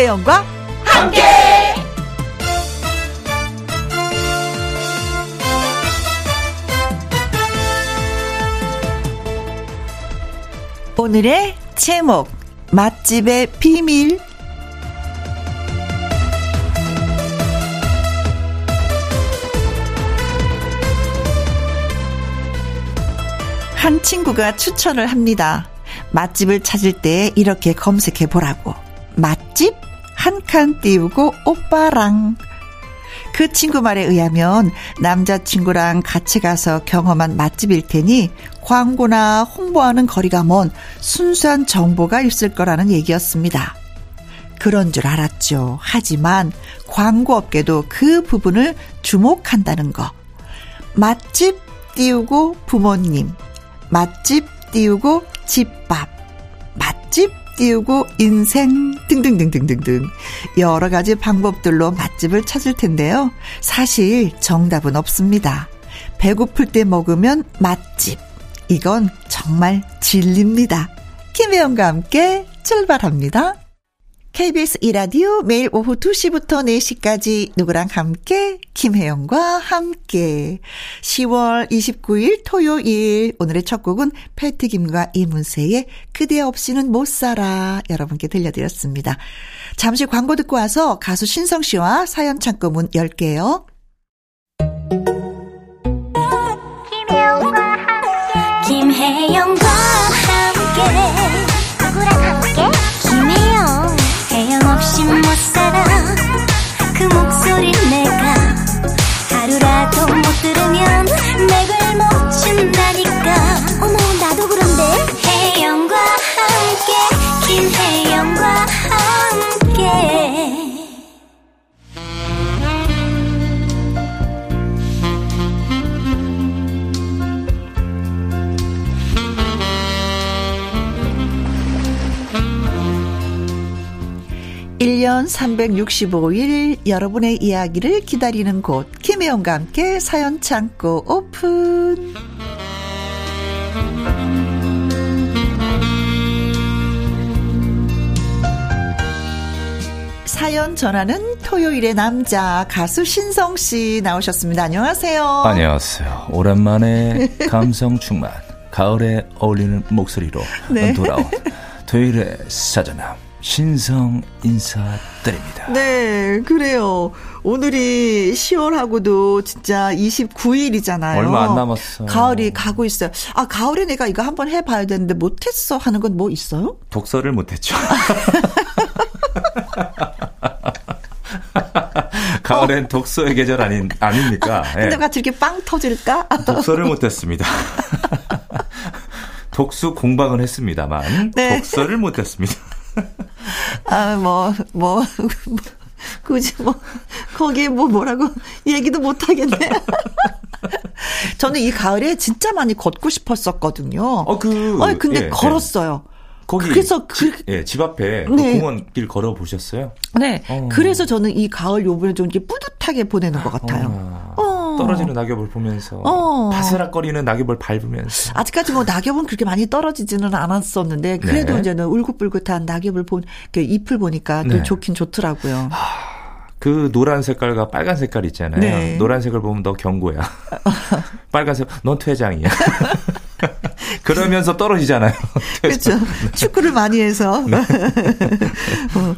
김혜영과 함께. 오늘의 제목 맛집의 비밀 한 친구가 추천을 합니다. 맛집을 찾을 때 이렇게 검색해 보라고. 맛집 한 칸 띄우고 오빠랑. 그 친구 말에 의하면 남자친구랑 같이 가서 경험한 맛집일 테니 광고나 홍보하는 거리가 먼 순수한 정보가 있을 거라는 얘기였습니다. 그런 줄 알았죠. 하지만 광고업계도 그 부분을 주목한다는 거. 맛집 띄우고 부모님, 맛집 띄우고 집밥, 맛집 띄우고 인생 등등등등등등 여러 가지 방법들로 맛집을 찾을 텐데요. 사실 정답은 없습니다. 배고플 때 먹으면 맛집. 이건 정말 진리입니다. 김혜영과 함께 출발합니다. KBS 이라디오 매일 오후 2시부터 4시까지 누구랑 함께 김혜영과 함께 10월 29일 토요일 오늘의 첫 곡은 패트김과 이문세의 그대 없이는 못 살아 여러분께 들려드렸습니다. 잠시 광고 듣고 와서 가수 신성 씨와 사연 창고 문 열게요. 1년 365일 여러분의 이야기를 기다리는 곳 김혜영과 함께 사연 창고 오픈 사연 전하는 토요일의 남자 가수 신성 씨 나오셨습니다. 안녕하세요. 안녕하세요. 오랜만에 감성 충만 가을에 어울리는 목소리로 네. 돌아온 토요일의 사전함 신성 인사드립니다. 네, 그래요. 오늘이 10월하고도 진짜 29일이잖아요. 얼마 안 남았어. 가을이 가고 있어요. 아, 가을에 내가 이거 한번 해봐야 되는데 못했어 하는 건 뭐 있어요? 독서를 못했죠. 가을엔 독서의 계절 아닌 아닙니까? 예. 근데 같이 이렇게 빵 터질까? 독서를 못했습니다. 독수 공방을 했습니다만 네. 독서를 못했습니다. 아, 뭐, 뭐, 뭐, 굳이 뭐, 거기에 뭐 뭐라고 얘기도 못 하겠네. 저는 이 가을에 진짜 많이 걷고 싶었었거든요. 어, 그, 어, 근데 예, 걸었어요. 거기 그래서 그- 집, 예, 집 앞에 그 네. 공원길 걸어 보셨어요? 네. 어. 그래서 저는 이 가을 요번에 좀 이렇게 뿌듯하게 보내는 것 같아요. 어. 떨어지는 낙엽을 보면서 어. 바스락거리는 낙엽을 밟으면서 아직까지 뭐 낙엽은 그렇게 많이 떨어지지는 않았었는데 그래도 네. 이제는 울긋불긋한 낙엽을 본 그 잎을 보니까 또 네. 좋긴 좋더라고요. 그 노란 색깔과 빨간 색깔 있잖아요. 네. 노란색을 보면 너 경고야. 빨간색 넌 퇴장이야. 그러면서 떨어지잖아요. 그렇죠. 축구를 많이 해서. 네. 어.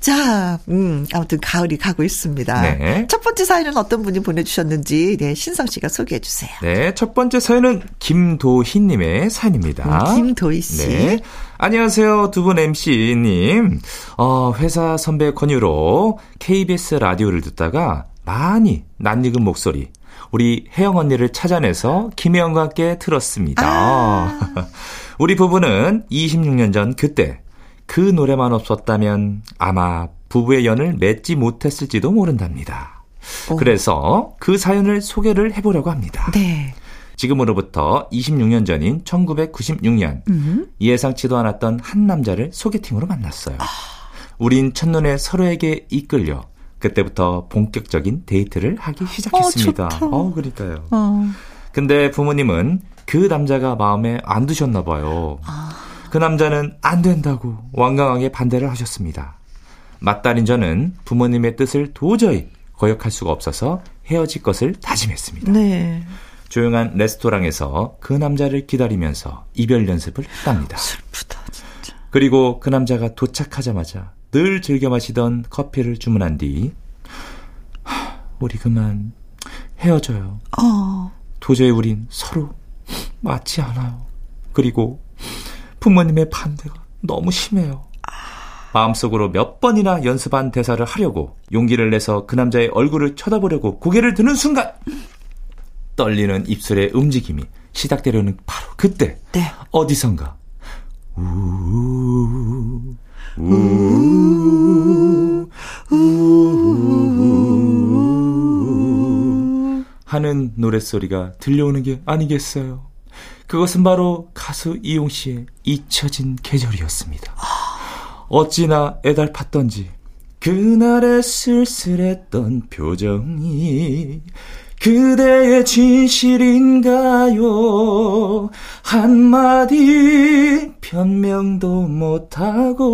자, 음, 아무튼 가을이 가고 있습니다. 네. 첫 번째 사연은 어떤 분이 보내주셨는지, 네, 신성 씨가 소개해 주세요. 네, 첫 번째 사연은 김도희님의 사연입니다. 음, 김도희 씨. 네. 안녕하세요, 두 분 MC님. 어, 회사 선배 권유로 KBS 라디오를 듣다가 많이 낯익은 목소리. 우리 혜영 언니를 찾아내서 김혜영과 함께 들었습니다. 아. 우리 부부는 26년 전 그때 그 노래만 없었다면 아마 부부의 연을 맺지 못했을지도 모른답니다. 오. 그래서 그 사연을 소개를 해보려고 합니다. 네. 지금으로부터 26년 전인 1996년 음. 예상치도 않았던 한 남자를 소개팅으로 만났어요. 우린 첫눈에 서로에게 이끌려 그때부터 본격적인 데이트를 하기 시작했습니다. 좋다. 어, 그러니까요. 어. 근데 부모님은 그 남자가 마음에 안 드셨나 봐요. 아. 그 남자는 안 된다고 완강하게 반대를 하셨습니다. 맏딸인 저는 부모님의 뜻을 도저히 거역할 수가 없어서 헤어질 것을 다짐했습니다. 네. 조용한 레스토랑에서 그 남자를 기다리면서 이별 연습을 했답니다. 슬프다, 진짜. 그리고 그 남자가 도착하자마자 늘 즐겨 마시던 커피를 주문한 뒤 하, 우리 그만 헤어져요. 어. 도저히 우린 서로 맞지 않아요. 그리고 부모님의 반대가 너무 심해요. 마음속으로 몇 번이나 연습한 대사를 하려고 용기를 내서 그 남자의 얼굴을 쳐다보려고 고개를 드는 순간 떨리는 입술의 움직임이 시작되려는 바로 그때 네. 어디선가 우우 우우 우우 하는 노랫소리가 들려오는 게 아니겠어요. 그것은 바로 가수 이용 씨의 잊혀진 계절이었습니다. 어찌나 애달팠던지 그날의 쓸쓸했던 표정이 그대의 진실인가요? 한마디 변명도 못하고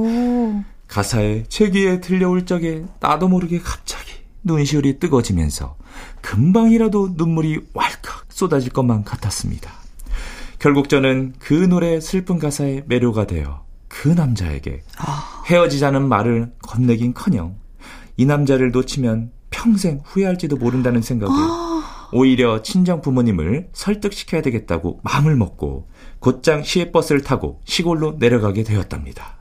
오. 가사의 제기에 들려올 적에 나도 모르게 갑자기 눈시울이 뜨거지면서 금방이라도 눈물이 왈칵 쏟아질 것만 같았습니다. 결국 저는 그 노래의 슬픈 가사에 매료가 되어 그 남자에게 헤어지자는 말을 건네긴 커녕 이 남자를 놓치면 평생 후회할지도 모른다는 생각에 오히려 친정 부모님을 설득시켜야 되겠다고 마음을 먹고 곧장 시외버스를 타고 시골로 내려가게 되었답니다.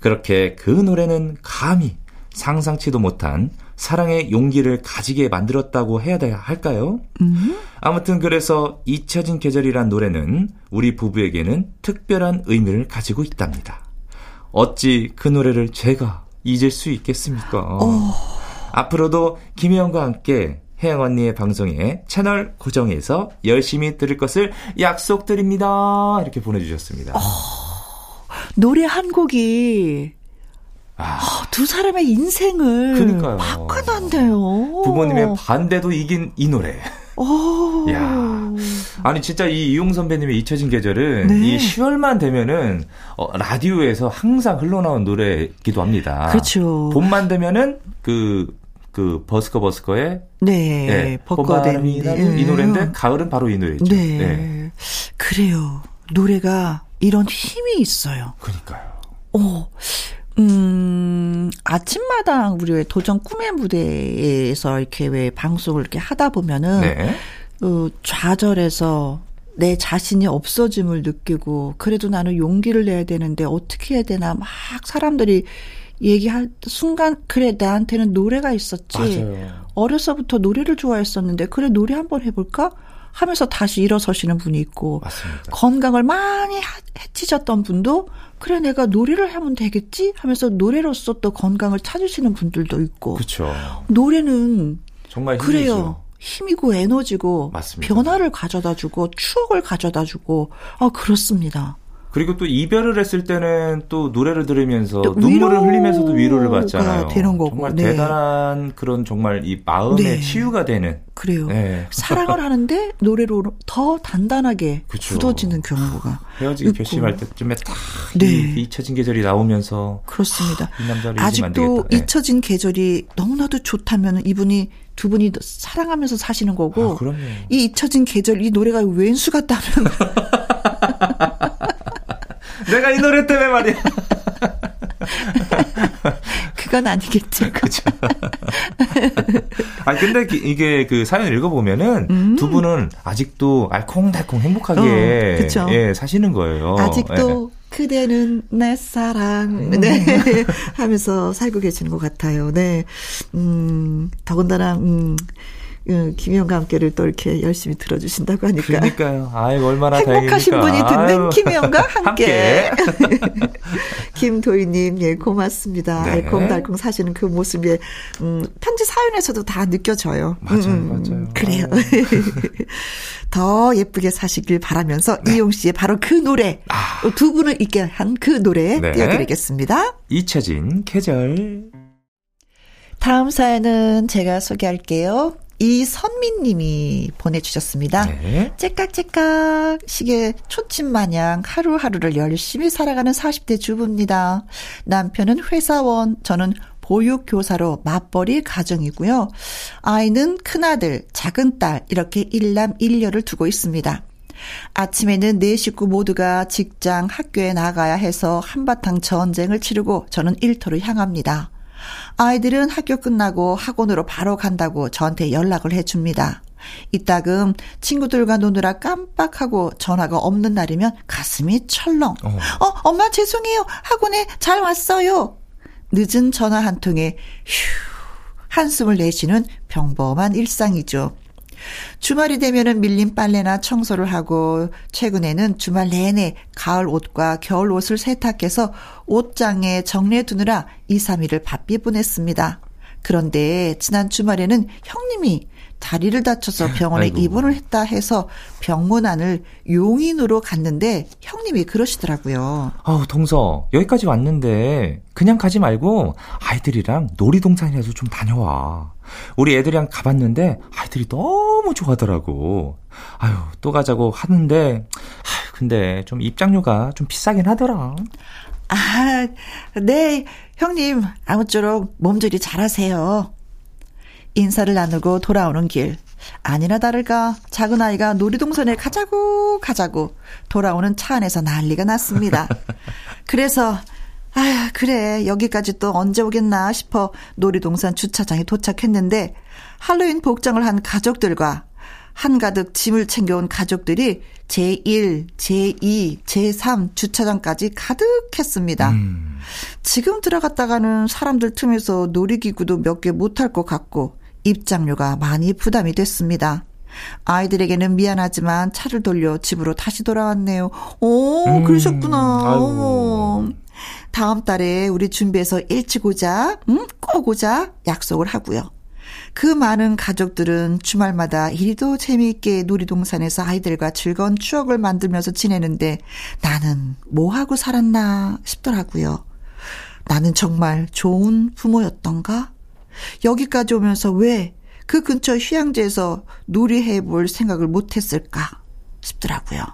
그렇게 그 노래는 감히 상상치도 못한 사랑의 용기를 가지게 만들었다고 해야 할까요? 아무튼 그래서 잊혀진 계절이란 노래는 우리 부부에게는 특별한 의미를 가지고 있답니다. 어찌 그 노래를 제가 잊을 수 있겠습니까? 앞으로도 김혜영과 함께 혜영 언니의 방송에 채널 고정해서 열심히 들을 것을 약속드립니다. 이렇게 보내주셨습니다. 노래 한 곡이 아, 아, 두 사람의 인생을 그러니까요. 바꿔놨네요. 부모님의 반대도 이긴 이 노래. 오. 야. 아니 진짜 이 이용 선배님의 잊혀진 계절은 네. 이 10월만 되면은 어, 라디오에서 항상 흘러나온 노래이기도 합니다. 그렇죠. 봄만 되면은 그, 그 버스커 버스커의 네, 예, 벚꽃의 봄바람이 나는 이 노래인데 가을은 바로 이 노래죠. 네. 그래요. 노래가 이런 힘이 있어요. 그러니까요. 오, 음, 아침마당 우리 왜 도전 꿈의 무대에서 이렇게 왜 방송을 이렇게 하다 보면은, 네. 어, 좌절해서 내 자신이 없어짐을 느끼고, 그래도 나는 용기를 내야 되는데 어떻게 해야 되나 막 사람들이 얘기할 순간, 그래, 나한테는 노래가 있었지. 맞아요. 어려서부터 노래를 좋아했었는데, 그래, 노래 한번 해볼까? 하면서 다시 일어서시는 분이 있고, 맞습니다. 건강을 많이 하- 해치셨던 분도 그래 내가 노래를 하면 되겠지 하면서 노래로서 또 건강을 찾으시는 분들도 있고 그렇죠. 노래는 정말 힘이죠. 그래요 힘이고 에너지고 맞습니다. 변화를 가져다주고 추억을 가져다주고 아 그렇습니다 그리고 또 이별을 했을 때는 또 노래를 들으면서 또 눈물을 흘리면서도 위로를 받잖아요. 되는 거고, 정말 네. 대단한 그런 정말 이 마음의 네. 치유가 되는. 그래요 네. 사랑을 하는데 노래로 더 단단하게 그쵸. 굳어지는 경우가 헤어지기 있고. 결심할 때쯤에 딱 네. 이 잊혀진 계절이 나오면서 그렇습니다 이 남자를 아직도. 네. 잊혀진 계절이 너무나도 좋다면 이분이 두 분이 사랑하면서 사시는 거고 아, 그럼요. 이 잊혀진 계절 이 노래가 왼수 같다면 내가 이 노래 때문에 말이야. 그건 아니겠죠. 그죠. 아 근데 기- 이게 그 사연 읽어보면은 음. 두 분은 아직도 알콩달콩 행복하게 어. 예, 사시는 거예요. 아직도 그대는 내 사랑 네 하면서 살고 계시는 것 같아요. 네, 음 더군다나 음. 음, 김희영과 함께를 또 이렇게 열심히 들어주신다고 예. 하니까 그러니까요. 아이 얼마나 행복하신 다행입니까. 분이 듣는 아유. 김혜영과 함께. 함께. 김도희님, 예, 고맙습니다. 네. 알콩달콩 사시는 그 모습이, 음, 편지 사연에서도 다 느껴져요. 맞아요, 음, 맞아요. 그래요. 더 예쁘게 사시길 바라면서 이용 씨의 바로 그 노래, 네. 아. 두 분을 있게 한 그 노래 네. 띄워드리겠습니다. 잊혀진 계절. 다음 사연은 제가 소개할게요. 이선미님이 보내주셨습니다. 네. 째깍째깍 시계 초침 마냥 하루하루를 열심히 살아가는 40대 주부입니다. 남편은 회사원, 저는 보육교사로 맞벌이 가정이고요. 아이는 큰아들, 작은딸 이렇게 일남 일녀를 두고 있습니다. 아침에는 네 식구 모두가 직장, 학교에 나가야 해서 한바탕 전쟁을 치르고 저는 일터로 향합니다. 아이들은 학교 끝나고 학원으로 바로 간다고 저한테 연락을 해줍니다. 이따금 친구들과 노느라 깜빡하고 전화가 없는 날이면 가슴이 철렁. 어, 어 엄마 죄송해요. 학원에 잘 왔어요. 늦은 전화 한 통에 휴 한숨을 내쉬는 평범한 일상이죠. 주말이 되면은 밀린 빨래나 청소를 하고 최근에는 주말 내내 가을 옷과 겨울 옷을 세탁해서 옷장에 정리해 두느라 2, 3일을 바삐 보냈습니다. 그런데 지난 주말에는 형님이 다리를 다쳐서 병원에 아이고. 입원을 했다 해서 병문안을 용인으로 갔는데 형님이 그러시더라고요. 아우 동서 여기까지 왔는데 그냥 가지 말고 아이들이랑 놀이동산이라도 좀 다녀와. 우리 애들이랑 가봤는데 아이들이 너무 좋아하더라고. 아유 또 가자고 하는데 아유, 근데 좀 입장료가 좀 비싸긴 하더라. 아, 네, 형님, 아무쪼록 몸조리 잘하세요. 인사를 나누고 돌아오는 길. 아니나 다를까 작은 아이가 놀이동산에 가자고 가자고 돌아오는 차 안에서 난리가 났습니다. 그래서 아 그래 여기까지 또 언제 오겠나 싶어 놀이동산 주차장에 도착했는데 할로윈 복장을 한 가족들과 한가득 짐을 챙겨온 가족들이 제1, 제2, 제3 주차장까지 가득했습니다. 음. 지금 들어갔다가는 사람들 틈에서 놀이기구도 몇 개 못할 것 같고 입장료가 많이 부담이 됐습니다. 아이들에게는 미안하지만 차를 돌려 집으로 다시 돌아왔네요. 오, 음, 그러셨구나. 아이고. 다음 달에 우리 준비해서 일찍 오자, 응? 꼭 오자 약속을 하고요. 그 많은 가족들은 주말마다 이리도 재미있게 놀이동산에서 아이들과 즐거운 추억을 만들면서 지내는데 나는 뭐 하고 살았나 싶더라고요. 나는 정말 좋은 부모였던가? 여기까지 오면서 왜 그 근처 휴양지에서 놀이해 볼 생각을 못 했을까 싶더라고요.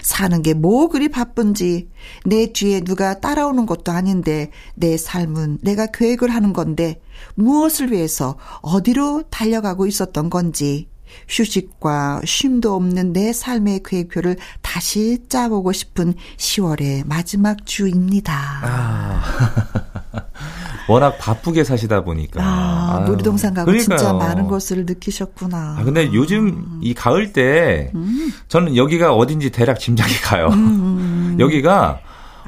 사는 게 뭐 그리 바쁜지, 내 뒤에 누가 따라오는 것도 아닌데, 내 삶은 내가 계획을 하는 건데, 무엇을 위해서 어디로 달려가고 있었던 건지, 휴식과 쉼도 없는 내 삶의 계획표를 다시 짜보고 싶은 10월의 마지막 주입니다. 아. 워낙 바쁘게 사시다 보니까. 아, 놀이동산 가고 그러니까요. 진짜 많은 것을 느끼셨구나. 아, 근데 요즘 음. 이 가을 때 음. 저는 여기가 어딘지 대략 짐작이 가요. 음. 음, 음. 여기가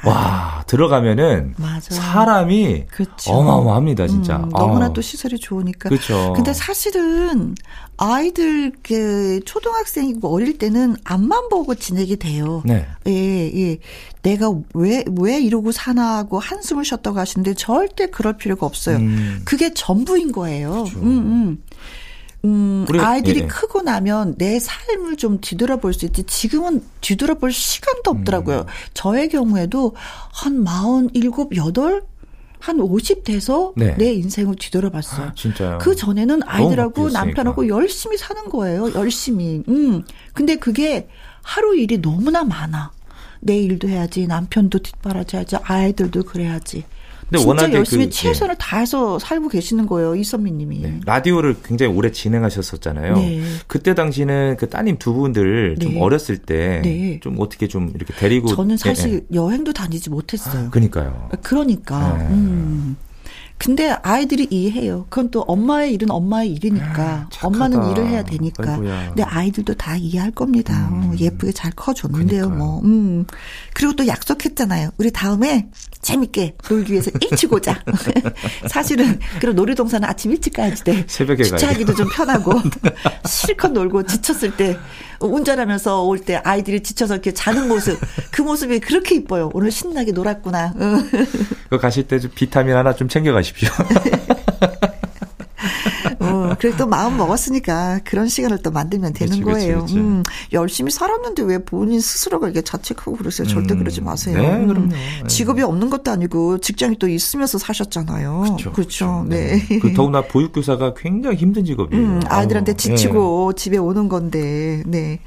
와 들어가면은 맞아. 사람이 그쵸. 어마어마합니다 진짜. 음, 너무나 아. 또 시설이 좋으니까. 그렇죠. 근데 사실은 아이들 그 초등학생이고 어릴 때는 앞만 보고 지내게 돼요. 네. 예, 예. 내가 왜 왜 이러고 사나 하고 한숨을 쉬었다고 하시는데 절대 그럴 필요가 없어요. 음. 그게 전부인 거예요. 그렇죠. 음, 음. 음, 아이들이 예. 크고 나면 내 삶을 좀 뒤돌아볼 수 있지. 지금은 뒤돌아볼 시간도 없더라고요. 음. 저의 경우에도 한 마흔 일곱 여덟 한50 돼서 네. 내 인생을 뒤돌아봤어요. 아, 진짜요? 그 전에는 아이들하고 남편하고 열심히 사는 거예요. 열심히. 음. 근데 그게 하루 일이 너무나 많아. 내 일도 해야지, 남편도 뒷바라지야지, 아이들도 그래야지. 근데 진짜 열심히 그, 최선을 네. 다해서 살고 계시는 거예요, 이선미님이. 네. 라디오를 굉장히 오래 진행하셨었잖아요. 네. 그때 당시는 그 따님 두 분들 좀 네. 어렸을 때좀 네. 어떻게 좀 이렇게 데리고 저는 사실 예, 예. 여행도 다니지 못했어요. 아, 그러니까요. 그러니까. 네. 음. 근데 아이들이 이해해요. 그건 또 엄마의 일은 엄마의 일이니까. 아, 엄마는 일을 해야 되니까. 아이고야. 근데 아이들도 다 이해할 겁니다. 음. 어, 예쁘게 잘 커줬는데요, 그러니까요. 뭐. 음. 그리고 또 약속했잖아요. 우리 다음에 재밌게 놀기 위해서 일찍 오자. 사실은 그런 놀이동산은 아침 일찍 가야지 돼. 새벽에 주차하기도 좀 편하고 실컷 놀고 지쳤을 때 운전하면서 올 때 아이들이 지쳐서 이렇게 자는 모습 그 모습이 그렇게 이뻐요. 오늘 신나게 놀았구나. 그 가실 때 좀 비타민 하나 좀 챙겨 가 십시오. 어, 그래도 또 마음 먹었으니까 그런 시간을 또 만들면 되는 그치, 그치, 거예요. 그치. 음, 열심히 살았는데 왜 본인 스스로가 이렇게 자책하고 그러세요? 절대 음, 그러지 마세요. 네, 음, 그럼요. 네. 직업이 없는 것도 아니고 직장이 또 있으면서 사셨잖아요. 그렇죠. 네. 그 더구나 보육교사가 굉장히 힘든 직업이에요. 음, 아이들한테 지치고 집에 오는 건데, 네.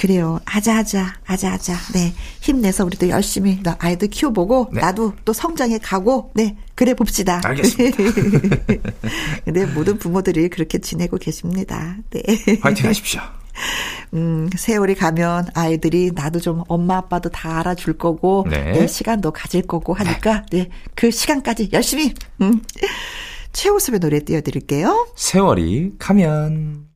그래요. 아자아자, 아자아자. 네. 힘내서 우리도 열심히 나 아이들 키워보고, 네. 나도 또 성장해 가고, 네. 그래 봅시다. 알겠습니다. 네, 모든 부모들이 그렇게 지내고 계십니다. 네. 예. 화이팅 하십시오. 음, 세월이 가면 아이들이 나도 좀 엄마 아빠도 다 알아줄 거고, 네. 네. 시간도 가질 거고 하니까, 네. 그 시간까지 열심히, 음. 최호섭의 노래 띄워드릴게요. 세월이 가면.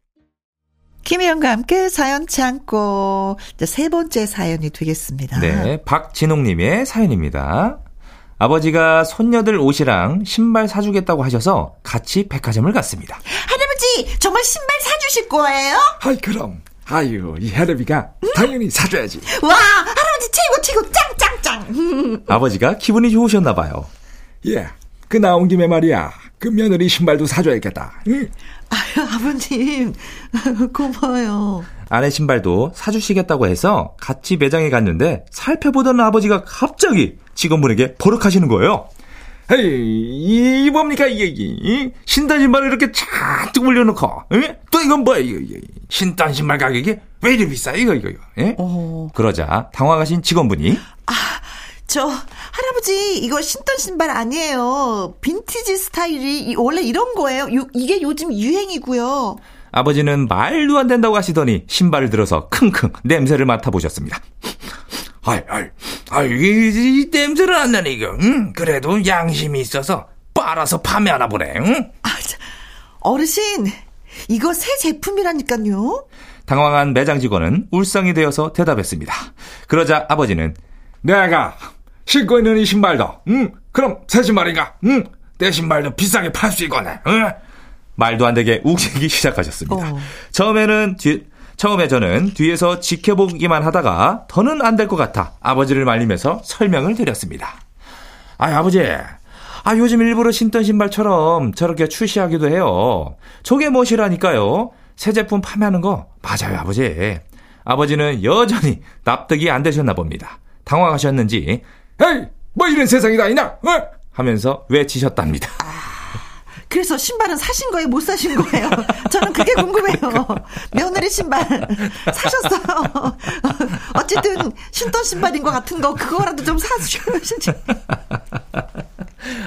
김희영과 함께 사연 참고 이제 세 번째 사연이 되겠습니다. 네, 박진홍님의 사연입니다. 아버지가 손녀들 옷이랑 신발 사주겠다고 하셔서 같이 백화점을 갔습니다. 할아버지 정말 신발 사주실 거예요? 아이 그럼 아유 이 해레비가 당연히 사줘야지 와 할아버지 최고 최고 짱짱짱. 아버지가 기분이 좋으셨나 봐요. 예 그 나온 김에 말이야 그 며느리 신발도 사줘야겠다 응? 아유 아버님 고마워요. 아내 신발도 사주시겠다고 해서 같이 매장에 갔는데 살펴보던 아버지가 갑자기 직원분에게 버럭하시는 거예요. 에이 이 뭡니까 이게 이 신단 신발을 이렇게 잔뜩 올려놓고 응? 또 이건 뭐야 이거, 이거 신단 신발 가격이 왜 이리 비싸 이거 이거 이거 예? 어. 그러자 당황하신 직원분이 저 할아버지 이거 신던 신발 아니에요. 빈티지 스타일이 이- 원래 이런 거예요. 요- 이게 요즘 유행이고요. 아버지는 말도 안 된다고 하시더니 신발을 들어서 킁킁 냄새를 맡아보셨습니다. 아이 아이 아이 이, 이 냄새를 안 나네 이거 응? 그래도 양심이 있어서 빨아서 판매하나 보네 응? 아, 자, 어르신 이거 새 제품이라니까요. 당황한 매장 직원은 울상이 되어서 대답했습니다. 그러자 아버지는 내가 신고 있는 이 신발도 응? 그럼 새 신발인가 응? 내 신발도 비싸게 팔 수 있거네 응? 말도 안 되게 우기기 시작하셨습니다. 어. 처음에는 뒤, 처음에 저는 뒤에서 지켜보기만 하다가 더는 안 될 것 같아 아버지를 말리면서 설명을 드렸습니다. 아이 아버지 아, 요즘 일부러 신던 신발처럼 저렇게 출시하기도 해요. 저게 무엇이라니까요? 새 제품 판매하는 거 맞아요, 아버지. 아버지는 여전히 납득이 안 되셨나 봅니다. 당황하셨는지 에이 뭐 이런 세상이 다 있나 어? 하면서 외치셨답니다. 그래서 신발은 사신 거예요, 못 사신 거예요? 저는 그게 궁금해요. 며느리 신발 사셨어요. 어쨌든 신던 신발인 것 같은 거 그거라도 좀 사주셔야지.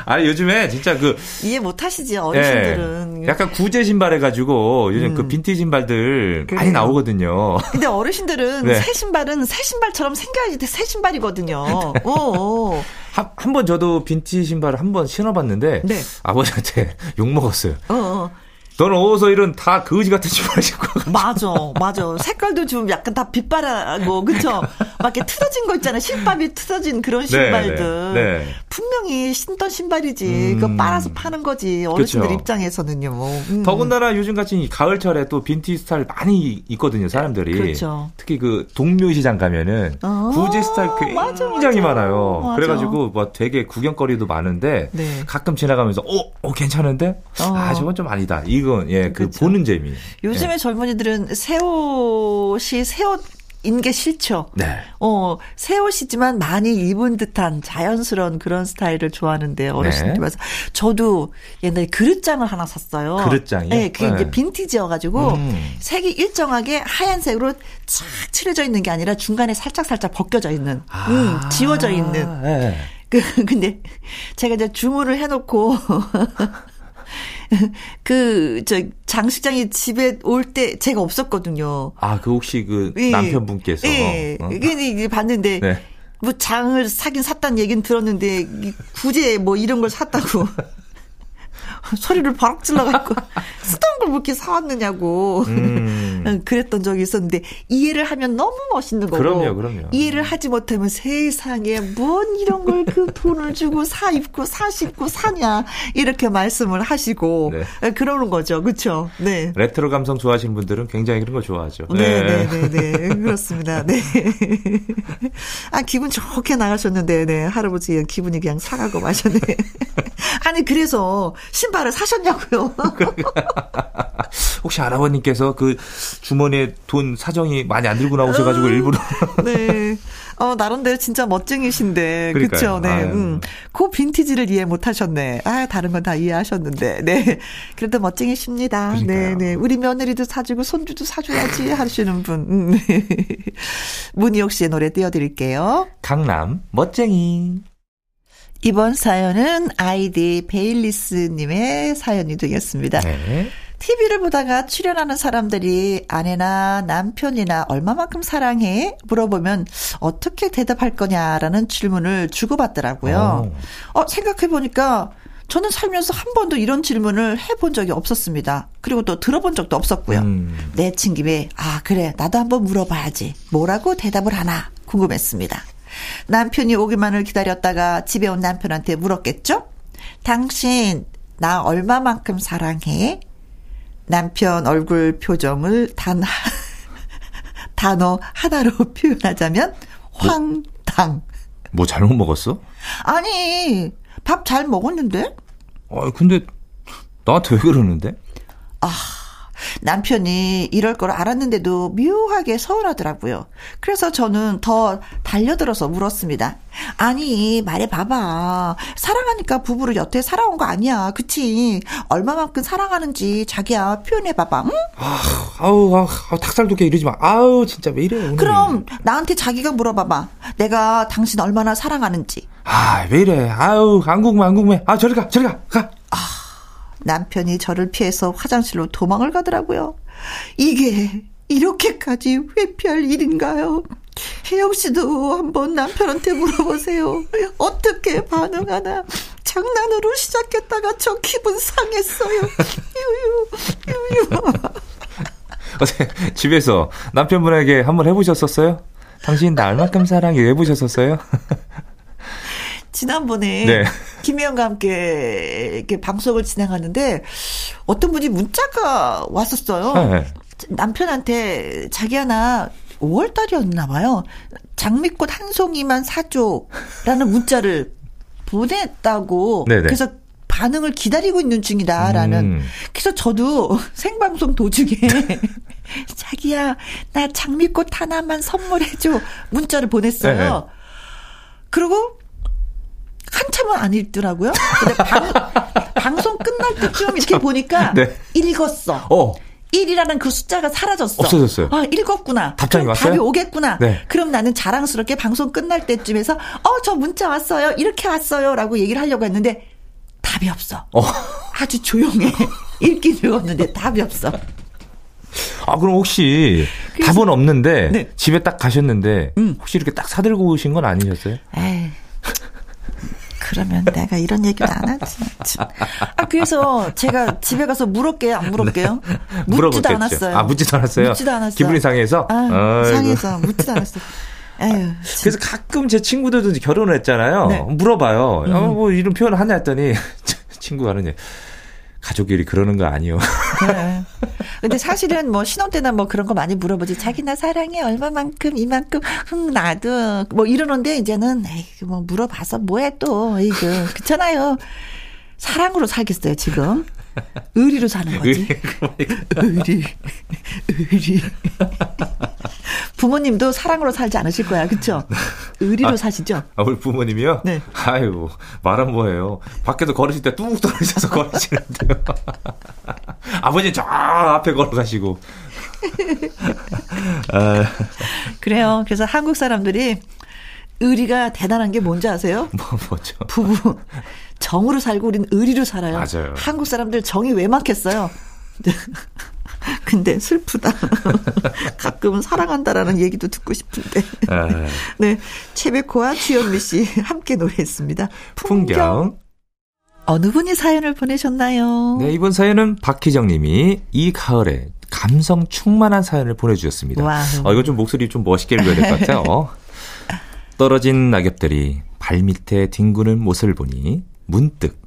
아, 요즘에 진짜 그 이해 못 하시지 어르신들은. 예, 약간 구제 신발 해가지고 요즘 그 빈티지 신발들 많이 그래요. 나오거든요. 근데 어르신들은 네. 새 신발은 새 신발처럼 생겨야지 새 신발이거든요. 어, 어. 한, 한번 저도 빈티지 신발을 한 번 신어봤는데 네. 아버지한테 욕 먹었어요. 어, 어. 너는 어디서 이런 다 거지 같은 신발 신고. 맞아, 맞아. 색깔도 좀 약간 다 빛바라고, 그쵸? 막 이렇게 틀어진 거 있잖아요. 실밥이 틀어진 그런 신발들. 네, 네. 분명히 신던 신발이지. 그거 음. 빨아서 파는 거지. 어르신들 그쵸. 입장에서는요. 음. 더군다나 요즘같이 이 가을철에 또 빈티지 스타일 많이 있거든요, 사람들이. 그렇죠. 특히 그 동묘시장 가면은 어, 구제 스타일 맞아, 굉장히 맞아. 많아요. 맞아. 그래가지고 뭐 되게 구경거리도 많은데 네. 가끔 지나가면서 어, 어 괜찮은데? 어. 아 저건 좀 아니다. 이 건예그 그쵸. 보는 재미. 요즘에 예. 젊은이들은 새 옷이 새 옷 인 게 싫죠. 네. 어, 새 옷이지만 많이 입은 듯한 자연스러운 그런 스타일을 좋아하는데 어르신들 네. 와서 저도 옛날에 그릇장을 하나 샀어요. 그릇장이요? 네, 그게 네. 이제 빈티지여가지고 음. 색이 일정하게 하얀색으로 착 칠해져 있는 게 아니라 중간에 살짝 살짝 벗겨져 있는, 음, 지워져 있는. 예. 그 근데 제가 이제 주문을 해놓고. 그, 저, 장식장이 집에 올 때 제가 없었거든요. 아, 그 혹시 그 예. 남편분께서 예. 어? 근데 이제 봤는데 네. 뭐 장을 사긴 샀다는 얘기는 들었는데 이 구제 뭐 이런 걸 샀다고 소리를 바락 질러갖고 쓰던 걸 뭐 이렇게 사왔느냐고 음. 그랬던 적이 있었는데 이해를 하면 너무 멋있는 거고 그럼요, 그럼요. 이해를 하지 못하면 세상에 뭔 이런 걸 그 돈을 주고 사 입고 사 신고 사냐 이렇게 말씀을 하시고 네. 그러는 거죠 그렇죠 네. 레트로 감성 좋아하시는 분들은 굉장히 그런 거 좋아하죠. 네, 네, 네, 네. 그렇습니다. 네. 아, 기분 좋게 나가셨는데, 네. 할아버지 기분이 그냥 상하고 마셨네. 아니, 그래서 신발 효과를 사셨냐고요. 혹시 할아버님께서 그 주머니에 돈 사정이 많이 안 들고 나오셔가지고 일부러. 네. 어, 나름대로 진짜 멋쟁이신데. 그쵸? 네. 아유. 음. 그 빈티지를 이해 못 하셨네. 아, 다른 건 다 이해하셨는데. 네. 그래도 멋쟁이십니다. 네, 그러니까요. 네. 우리 며느리도 사주고 손주도 사줘야지 하시는 분. 음. 문희옥 씨의 노래 띄워드릴게요. 강남 멋쟁이. 이번 사연은 아이디 베일리스님의 사연이 되겠습니다. 네. TV를 보다가 출연하는 사람들이 아내나 남편이나 얼마만큼 사랑해? 물어보면 어떻게 대답할 거냐라는 질문을 주고받더라고요. 어, 생각해보니까 저는 살면서 한 번도 이런 질문을 해본 적이 없었습니다. 그리고 또 들어본 적도 없었고요. 음. 내친 김에, 아, 그래, 나도 한번 물어봐야지. 뭐라고 대답을 하나 궁금했습니다. 남편이 오기만을 기다렸다가 집에 온 남편한테 물었겠죠? 당신, 나 얼마만큼 사랑해? 남편 얼굴 표정을 단, 하- 단어 하나로 표현하자면, 황당. 뭐 잘못 먹었어? 아니, 밥 잘 먹었는데? 아 근데 나한테 왜 그러는데? 남편이 이럴 걸 알았는데도 묘하게 서운하더라고요. 그래서 저는 더 달려들어서 물었습니다. 아니, 말해봐봐. 사랑하니까 부부를 여태 살아온 거 아니야. 그치? 얼마만큼 사랑하는지 자기야 표현해봐봐. 응? 아우, 아우, 아우 닭살 돋게 이러지 마. 아우 진짜 왜 이래 오늘. 그럼 나한테 자기가 물어봐봐. 내가 당신 얼마나 사랑하는지. 아 왜 이래. 아우 안 궁금해 안 궁금해. 아 저리 가 저리 가 가. 남편이 저를 피해서 화장실로 도망을 가더라고요. 이게 이렇게까지 회피할 일인가요? 혜영 씨도 한번 남편한테 물어보세요. 어떻게 반응하나? 장난으로 시작했다가 저 기분 상했어요. 유유, 유유. 어제 집에서 남편분에게 한번 해보셨었어요? 당신 나 얼마큼 사랑해 해보셨었어요? 지난번에 네. 김혜영과 함께 이렇게 방송을 진행하는데 어떤 분이 문자가 왔었어요. 네. 남편한테 자기 하나 5월 달이었나 봐요. 장미꽃 한 송이만 사줘라는 문자를 보냈다고. 네네. 그래서 반응을 기다리고 있는 중이다라는. 음. 그래서 저도 생방송 도중에 자기야 나 장미꽃 하나만 선물해줘 문자를 보냈어요. 네네. 그리고 한참은 안 읽더라고요. 근데 방, 방송 끝날 때쯤 이렇게 보니까 네. 읽었어. 어. 1이라는 그 숫자가 사라졌어. 없어졌어요. 아, 읽었구나. 답장이 왔어요? 답이 오겠구나. 네. 그럼 나는 자랑스럽게 방송 끝날 때쯤에서 어, 저 문자 왔어요. 이렇게 왔어요. 라고 얘기를 하려고 했는데 답이 없어. 어. 아주 조용해. 읽긴 읽었는데 답이 없어. 아 그럼 혹시 그래서- 답은 없는데 네. 집에 딱 가셨는데 음. 혹시 이렇게 딱 사들고 오신 건 아니셨어요? 에이. 그러면 내가 이런 얘기를 안 하지. 참. 아, 그래서 제가 집에 가서 물을게요, 안 물을게요? 묻지도 물어봤겠죠. 않았어요. 아 묻지도 않았어요. 묻지도 않았어요. 기분이 상해서. 아. 상해서 묻지도 않았어요. 에휴. 그래서 가끔 제 친구들도 결혼을 했잖아요. 네. 물어봐요. 음. 어, 뭐 이런 표현을 하냐 했더니 친구가 하는 얘기. 가족끼리 그러는 거 아니요. 그래. 근데 사실은 뭐 신혼 때나 뭐 그런 거 많이 물어보지. 자기 나 사랑해 얼마만큼 이만큼 흠 나도 뭐 이러는데 이제는 에이 뭐 물어봐서 뭐해 또 이거 그렇잖아요. 사랑으로 살겠어요 지금. 의리로 사는 거지. 의리, 의리. 부모님도 사랑으로 살지 않으실 거야, 그쵸? 의리로 사시죠? 아, 우리 부모님이요? 네. 아유, 말은 뭐예요. 밖에서 걸으실 때 뚝 떨어져서 걸으시는데요. 아버지 저 앞에 걸어가시고. 아, 그래요. 그래서 한국 사람들이 의리가 대단한 게 뭔지 아세요? 뭐, 뭐죠? 부부 정으로 살고 우린 의리로 살아요. 맞아요. 한국 사람들 정이 왜 많겠어요? 근데 슬프다. 가끔은 사랑한다라는 얘기도 듣고 싶은데. 아, 네. 최백호와 주현미 씨 함께 노래했습니다. 풍경. 어느 분이 사연을 보내셨나요? 네, 이번 사연은 박희정 님이 이 가을에 감성 충만한 사연을 보내주셨습니다. 와우. 어, 이거 좀 목소리 좀 멋있게 읽어야 될 것 같아요. 떨어진 낙엽들이 발밑에 뒹구는 모습을 보니 문득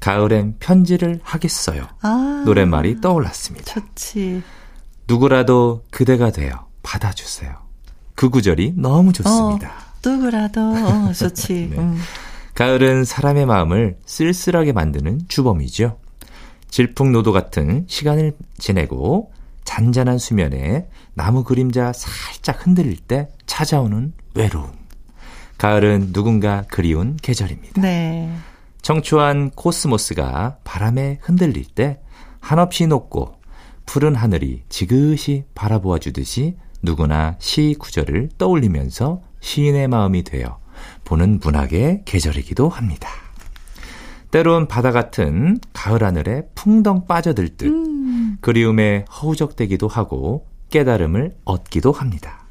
가을엔 편지를 하겠어요. 아, 노랫말이 떠올랐습니다. 좋지. 누구라도 그대가 되어 받아주세요. 그 구절이 너무 좋습니다. 누구라도 어, 좋지. 네. 음. 가을은 사람의 마음을 쓸쓸하게 만드는 주범이죠. 질풍노도 같은 시간을 지내고 잔잔한 수면에 나무 그림자 살짝 흔들릴 때 찾아오는 외로움. 가을은 누군가 그리운 계절입니다. 네. 청초한 코스모스가 바람에 흔들릴 때 한없이 높고 푸른 하늘이 지그시 바라보아 주듯이 누구나 시 구절을 떠올리면서 시인의 마음이 되어 보는 문학의 계절이기도 합니다. 때론 바다 같은 가을 하늘에 풍덩 빠져들 듯 그리움에 허우적대기도 하고 깨달음을 얻기도 합니다.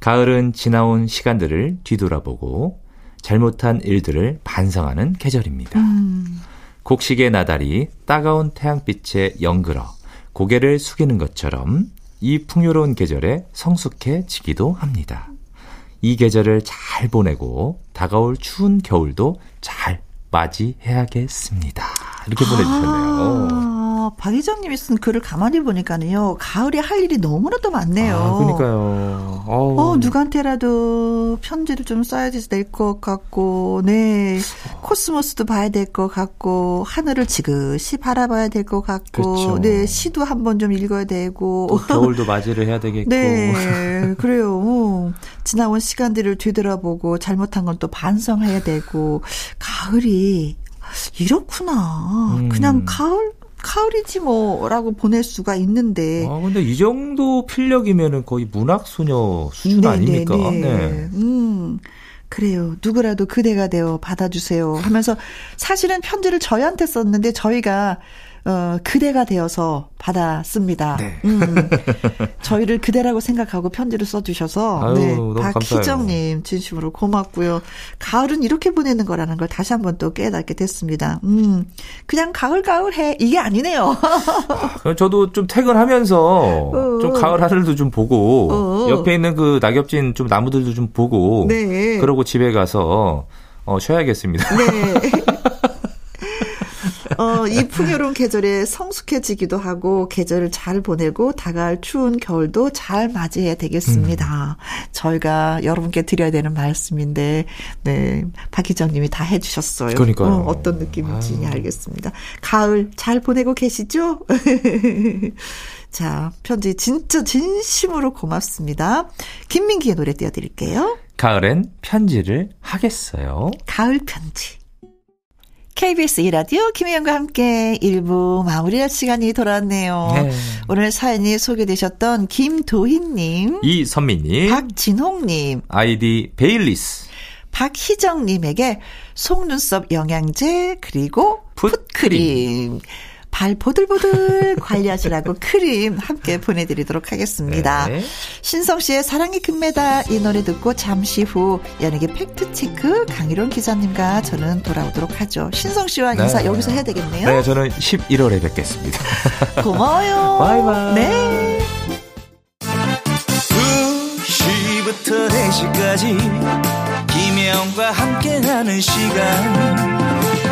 가을은 지나온 시간들을 뒤돌아보고 잘못한 일들을 반성하는 계절입니다. 곡식의 나달이 따가운 태양빛에 연그러 고개를 숙이는 것처럼 이 풍요로운 계절에 성숙해지기도 합니다. 이 계절을 잘 보내고 다가올 추운 겨울도 잘 맞이해야겠습니다. 이렇게 보내주셨네요. 아, 박희정님이 쓴 글을 가만히 보니까는요, 가을에 할 일이 너무나도 많네요. 아, 그러니까요. 어우. 어, 누구한테라도 편지를 좀 써야 될것 같고, 네. 코스모스도 봐야 될 것 같고, 하늘을 지그시 바라봐야 될 것 같고, 그쵸. 네. 시도 한번 좀 읽어야 되고. 또 겨울도 맞이를 해야 되겠고. 네, 그래요. 어, 지나온 시간들을 뒤돌아보고 잘못한 건 또 반성해야 되고 가을이 이렇구나. 음. 그냥 가을 가을이지 뭐라고 보낼 수가 있는데. 아, 근데 이 정도 필력이면은 거의 문학 소녀 수준 네, 아닙니까? 네, 네. 음. 그래요. 누구라도 그대가 되어 받아주세요. 하면서 사실은 편지를 저희한테 썼는데 저희가 어, 그대가 되어서 받았습니다. 네. 음, 저희를 그대라고 생각하고 편지를 써주셔서, 아유, 네. 박희정님, 진심으로 고맙고요. 가을은 이렇게 보내는 거라는 걸 다시 한번 또 깨닫게 됐습니다. 음, 그냥 가을, 가을 해. 이게 아니네요. 그럼 저도 좀 퇴근하면서 좀 가을 하늘도 좀 보고 어. 옆에 있는 그 낙엽진 좀 나무들도 좀 보고 네. 그러고 집에 가서 어, 쉬어야겠습니다. 네. 어, 이 풍요로운 계절에 성숙해지기도 하고 계절을 잘 보내고 다가올 추운 겨울도 잘 맞이해야 되겠습니다. 저희가 여러분께 드려야 되는 말씀인데, 네, 박희정 님이 다 해주셨어요. 그러니까요. 어, 떤 느낌인지 알겠습니다. 가을 잘 보내고 계시죠? 자, 편지 진짜 진심으로 고맙습니다. 김민기의 노래 띄워드릴게요. 가을엔 편지를 하겠어요. 가을 편지. KBS 이라디오 김혜영과 함께 1부 마무리할 시간이 돌아왔네요. 네. 오늘 사연이 소개되셨던 김도희님, 이선미님, 박진홍님, 아이디 베일리스, 박희정님에게 속눈썹 영양제 그리고 풋크림. 발 보들보들 관리하시라고 크림 함께 보내드리도록 하겠습니다. 네. 신성 씨의 사랑의 금메달 이 노래 듣고 잠시 후 연예계 팩트체크 강일홍 기자님과 저는 돌아오도록 하죠. 신성 씨와 인사 네. 여기서 해야 되겠네요. 네, 저는 11월에 뵙겠습니다. 고마워요. 바이바이. 네. 2시부터 4시까지 김혜영과 함께하는 시간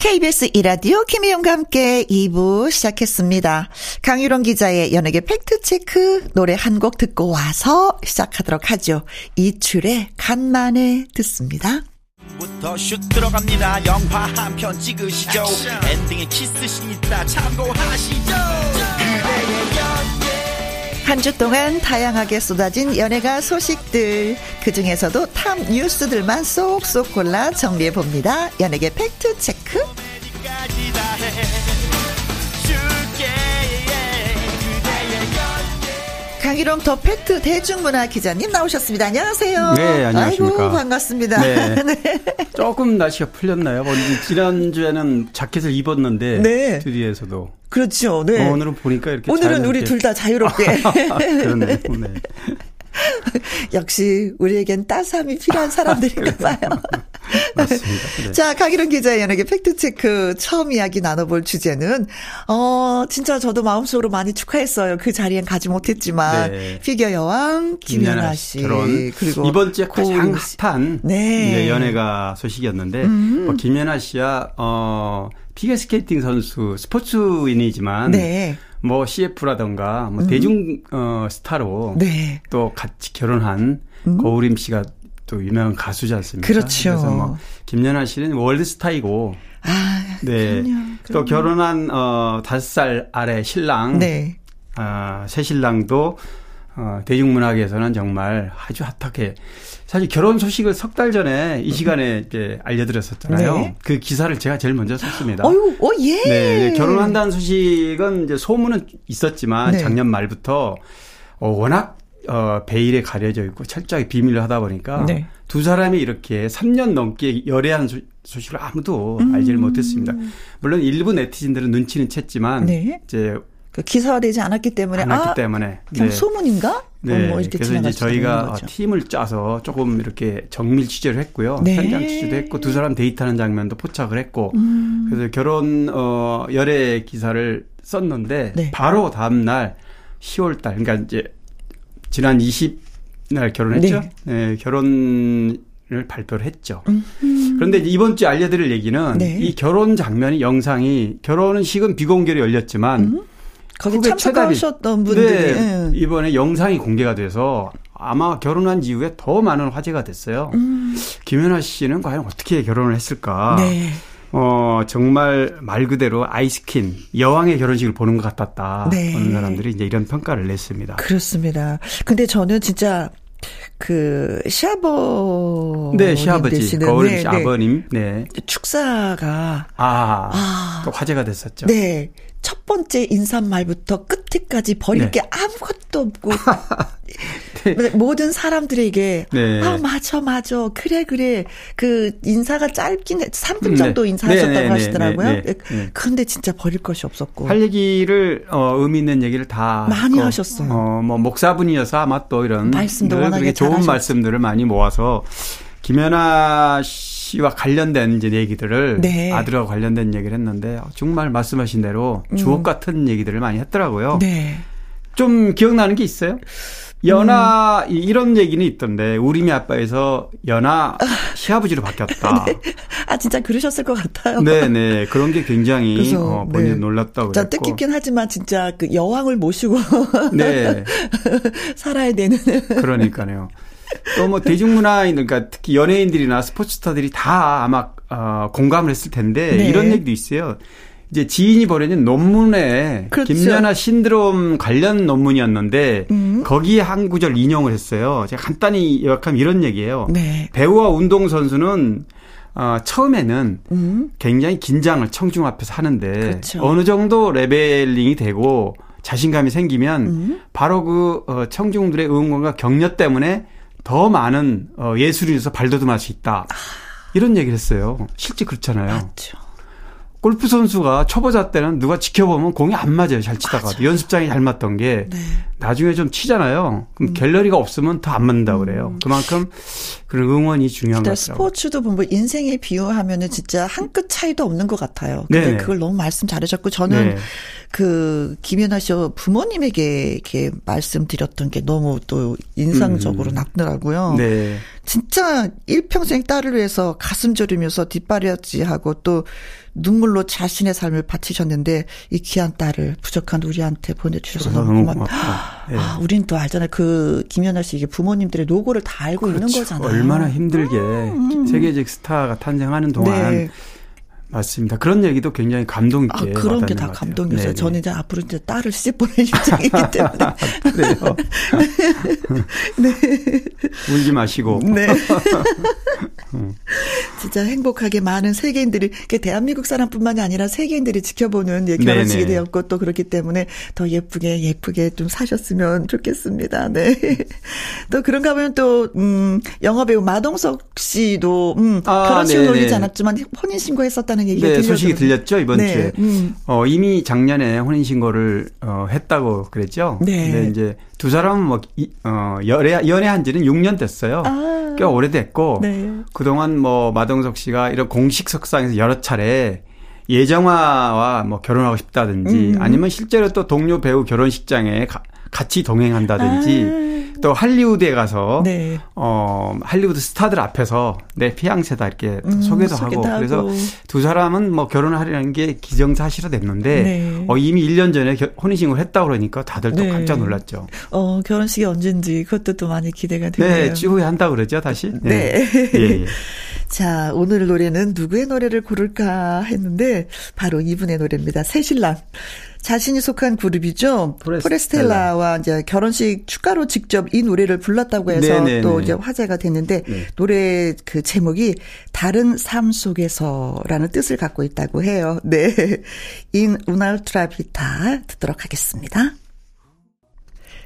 KBS 이라디오 김혜영과 함께 2부 시작했습니다. 강유론 기자의 연예계 팩트체크 노래 한 곡 듣고 와서 시작하도록 하죠. 이출의 간만에 듣습니다. 부터 슛 들어갑니다 영화 한 편 찍으시죠 엔딩에 키스신 있다 참고하시죠 한 주 동안 다양하게 쏟아진 연예가 소식들 그 중에서도 탑 뉴스들만 쏙쏙 골라 정리해 봅니다. 연예계 팩트 체크. 강일홍 더팩트 대중문화 기자님 나오셨습니다. 안녕하세요. 네, 안녕하십니까. 아이고 반갑습니다. 네. 네. 조금 날씨가 풀렸나요? 뭐 지난주에는 자켓을 입었는데 네. 스튜디오에서도 그렇죠. 네. 어, 오늘은 보니까 이렇게 오늘은 우리 둘 다 자유롭게. 그러네요. 네. 역시 우리에겐 따스함이 필요한 사람들인가 봐요. 맞습니다. 네. 자, 강희룡 기자의 연예계 팩트체크 처음 이야기 나눠볼 주제는, 어, 진짜 저도 마음속으로 많이 축하했어요. 그 자리엔 가지 못했지만, 네. 피겨 여왕 김연아 씨. 결혼. 그리고 이번 주에 가장. 핫한 네. 음. 연예가 소식이었는데 뭐 김연아 씨야 어 피겨 스케이팅 선수 스포츠인이지만 네. 뭐 CF라던가 뭐 대중 어 스타로 네. 또 같이 결혼한 고우림 씨가 또 유명한 가수지 않습니까? 그렇죠. 그래서 뭐 김연아 씨는 월드 스타이고 아, 네. 그럼요. 또 결혼한 어 다섯 살 아래 신랑 네. 아, 새 신랑도 어, 대중문학에서는 정말 아주 핫하게 사실 결혼 소식을 석 달 전에 이 시간에 이제 알려드렸었잖아요. 네. 그 기사를 제가 제일 먼저 썼습니다. 어유, 어, 예. 네, 결혼한다는 소식은 이제 소문은 있었지만 네. 작년 말부터 어, 워낙 어, 베일에 가려져 있고 철저하게 비밀로 하다 보니까 네. 두 사람이 이렇게 3년 넘게 열애한 소, 소식을 아무도 알지를 못했습니다. 물론 일부 네티즌들은 눈치는 챘지만 네. 이제 그 기사화되지 않았기 때문에, 안 했기 아, 때문에 그냥 네. 소문인가? 네. 어, 뭐 이렇게 그래서 이제 저희가. 팀을 짜서 조금 이렇게 정밀 취재를 했고요. 네. 현장 취재도 했고 두 사람 데이트하는 장면도 포착을 했고 음. 그래서 결혼 어 열애 기사를 썼는데 네. 바로 다음 날 10월 달 그러니까 이제 지난 20날 결혼했죠. 네. 결혼을 발표를 했죠. 그런데 이제 이번 주에 알려드릴 얘기는 음. 네. 이 결혼 장면이 영상이 결혼식은 비공개로 열렸지만 거기 참석하셨던. 분들이. 네, 예. 이번에 영상이 공개가 돼서 아마 결혼한 이후에 더 많은 화제가 됐어요. 김연아 씨는 과연 어떻게 결혼을 했을까? 음. 네. 어, 정말 말 그대로 아이스킨, 여왕의 결혼식을 보는 것 같았다. 네. 어느 사람들이 이제 이런 평가를 냈습니다. 그렇습니다. 근데 저는 진짜 그 시아버 네, 시아버지, 거울임 네, 씨 네. 아버님, 네. 축사가 아, 아. 또 화제가 됐었죠. 네. 첫 번째 인사말부터 끝에까지 버릴 네. 게 아무것도 없고 모든 사람들에게 네. 아 맞아 맞아 그래 그래 그 인사가 짧긴 해 3분 네. 정도 인사하셨다고 네, 네, 네, 하시더라고요. 네, 네, 네. 그런데 진짜 버릴 것이 없었고 할 얘기를 어 의미 있는 얘기를 다 많이 했고, 하셨어요. 어 뭐 목사분이어서 아마 또 이런 말씀도 늘 워낙에 좋은 말씀들을 많이 모아서 김연아 씨 와 관련된 이제 얘기들을 네. 아들하고 관련된 얘기를 했는데 정말 말씀하신 대로 주옥 같은 얘기들을 많이 했더라고요. 음. 네. 좀 기억나는 게 있어요? 연하 이- 이런 얘기는 있던데 우리미 아빠에서 연하 시아버지로 바뀌었다. 아 진짜 그러셨을 것 같아요. 네네 그런 게 굉장히 그래서, 어, 본인 네. 놀랍다고 자, 그랬고. 뜻깊긴 하지만 진짜 그 여왕을 모시고 네. 살아야 되는. 그러니까요. 또 뭐 대중문화인 그러니까 특히 연예인들이나 스포츠스타들이 다 아마 어, 공감을 했을 텐데 네. 이런 얘기도 있어요. 이제 지인이 벌여진 논문에 그렇죠. 김연아 신드롬 관련 논문이었는데 음. 거기에 한 구절 인용을 했어요. 제가 간단히 요약하면 이런 얘기예요. 네. 배우와 운동 선수는 어, 처음에는 음. 굉장히 긴장을 청중 앞에서 하는데 그렇죠. 어느 정도 레벨링이 되고 자신감이 생기면 음. 바로 그 어, 청중들의 응원과 격려 때문에 더 많은 어, 예술인에서 발돋움할 수 있다. 이런 얘기를 했어요. 실제 그렇잖아요. 맞죠. 골프 선수가 초보자 때는 누가 지켜보면 공이 안 맞아요. 잘 치다가 연습장이 잘 맞던 게 네. 나중에 좀 치잖아요. 음. 그럼 갤러리가 없으면 더 안 맞는다 고 그래요. 그만큼 그런 응원이 중요한 진짜 거죠. 스포츠도 보면 인생에 비유하면은 진짜 한 끗 차이도 없는 것 같아요. 근데 네네. 그걸 너무 말씀 잘하셨고 저는 네. 그 김연아 씨 부모님에게 이렇게 말씀드렸던 게 너무 또 인상적으로 남더라고요. 네. 진짜 일평생 딸을 위해서 가슴 졸이면서 뒷바라지하고 또 눈물로 자신의 삶을 바치셨는데 이 귀한 딸을 부족한 우리한테 보내주셔서 너무 고맙다. 네. 아, 우린 또 알잖아요. 그 김연아 씨 이게 부모님들의 노고를 다 알고 있는 그렇죠. 거잖아요. 얼마나 힘들게 세계적 스타가 탄생하는 동안 네. 맞습니다. 그런 얘기도 굉장히 감동 있게 아, 그런 게 다. 감동이었어요. 네네. 저는 이제 앞으로 이제 딸을 시집 보낼 입장이기 때문에. 그래요. 울지 마시고. 네. 진짜 행복하게 많은 세계인들이, 대한민국 사람뿐만이 아니라 세계인들이 지켜보는 예, 결혼식이 네네. 되었고 또 그렇기 때문에 더 예쁘게, 예쁘게 좀 사셨으면 좋겠습니다. 네. 또 그런가 하면 또, 음, 영화배우 마동석 씨도, 음, 아, 결혼식을. 올리지 않았지만 혼인신고 했었다는 얘기가 네, 들려서. 소식이 들렸죠 이번 네, 주에. 음. 어, 이미 작년에 혼인 신고를 어, 했다고 그랬죠. 네. 근데 이제 두 사람은 뭐 이, 어, 연애 연애한 지는 6년 됐어요. 아. 꽤 오래됐고 네. 그동안 뭐 마동석 씨가 이런 공식 석상에서 여러 차례 예정아와 뭐 결혼하고 싶다든지 음. 아니면 실제로 또 동료 배우 결혼식장에 가- 같이 동행한다든지 또 할리우드에 가서 아. 네. 어 할리우드 스타들 앞에서 내 피앙세다 이렇게 음, 소개도 하고 그래서. 두 사람은 뭐 결혼을 하려는 게 기정사실화 됐는데 네. 어 이미 1년 전에 겨- 혼인신고를 했다 그러니까 다들 또 네. 깜짝 놀랐죠. 어, 결혼식이 언젠지 그것도 또 많이 기대가 되네요. 네, 쭈후에 한다 그러죠, 다시. 네. 예, 예. 자, 오늘 노래는 누구의 노래를 고를까 했는데 바로 이분의 노래입니다. 새신랑. 자신이 속한 그룹이죠. 포레스텔라. 포레스텔라와 이제 결혼식 축가로 직접 이 노래를 불렀다고 해서 네네네. 또 이제 화제가 됐는데 네. 노래 그 제목이 다른 삶 속에서라는 뜻을 갖고 있다고 해요. 네. In un'altra vita 듣도록 하겠습니다.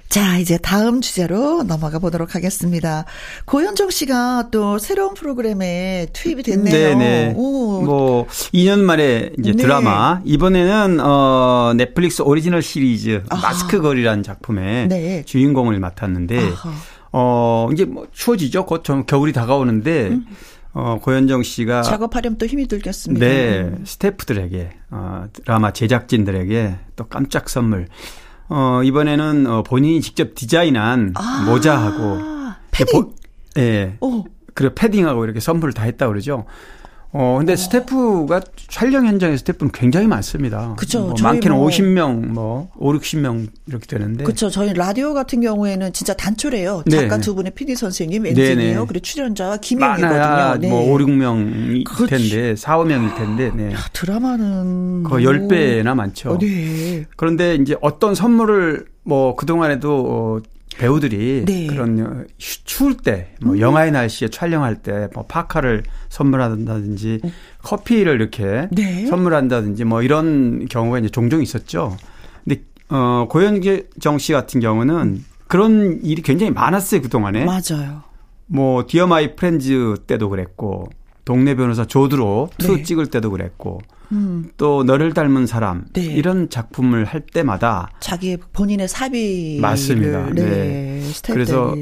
자, 이제 다음 주제로 넘어가 보도록 하겠습니다. 고현정 씨가 또 새로운 프로그램에 투입이 됐네요. 네네. 오, 뭐 2년 만에 이제 네. 드라마 이번에는 어 넷플릭스 오리지널 시리즈 마스크걸이라는 작품의 아. 네. 주인공을 맡았는데 아하. 어 이제 뭐 추워지죠. 곧 좀 겨울이 다가오는데 어 고현정 씨가 음. 작업하려면 또 힘이 들겠습니다. 네, 스태프들에게, 어, 드라마 제작진들에게 또 깜짝 선물. 어, 이번에는 어, 본인이 직접 디자인한 아, 모자하고. 패딩. 예. 오, 그리고 패딩하고 이렇게 선물을 다 했다 그러죠. 어, 근데 스태프가 촬영 현장에 스태프는 굉장히 많습니다. 그쵸, 뭐 많게는 뭐- 50명, 뭐, 5, 60명 이렇게 되는데. 그렇죠. 저희 라디오 같은 경우에는 진짜 단초래요. 네, 작가 네. 두 분의 PD 선생님, 네, 엔지니어, 네. 그리고 출연자와 김영이거든요. 네. 뭐 5, 6명일 그렇지. 텐데, 4, 5명일 텐데, 네. 야, 드라마는 거의 10배나 많죠. 어, 네. 그런데 이제 어떤 선물을 뭐 그동안에도 어 배우들이 네. 음. 그런 휴- 추울 때, 뭐 영하의 날씨에 촬영할 때 뭐 파카를 선물한다든지 커피를 이렇게 음. 네. 선물한다든지 뭐 이런 경우가 이제 종종 있었죠. 근데 어 고현정 씨 같은 경우는 그런 일이 굉장히 많았어요 그 동안에. 맞아요. 뭐 디어 마이 프렌즈 때도 그랬고 동네 변호사 조들호 투 네. 찍을 때도 그랬고 음, 또 너를 닮은 사람 네. 이런 작품을 할 때마다 자기 본인의 사비 맞습니다. 네. 네. 그래서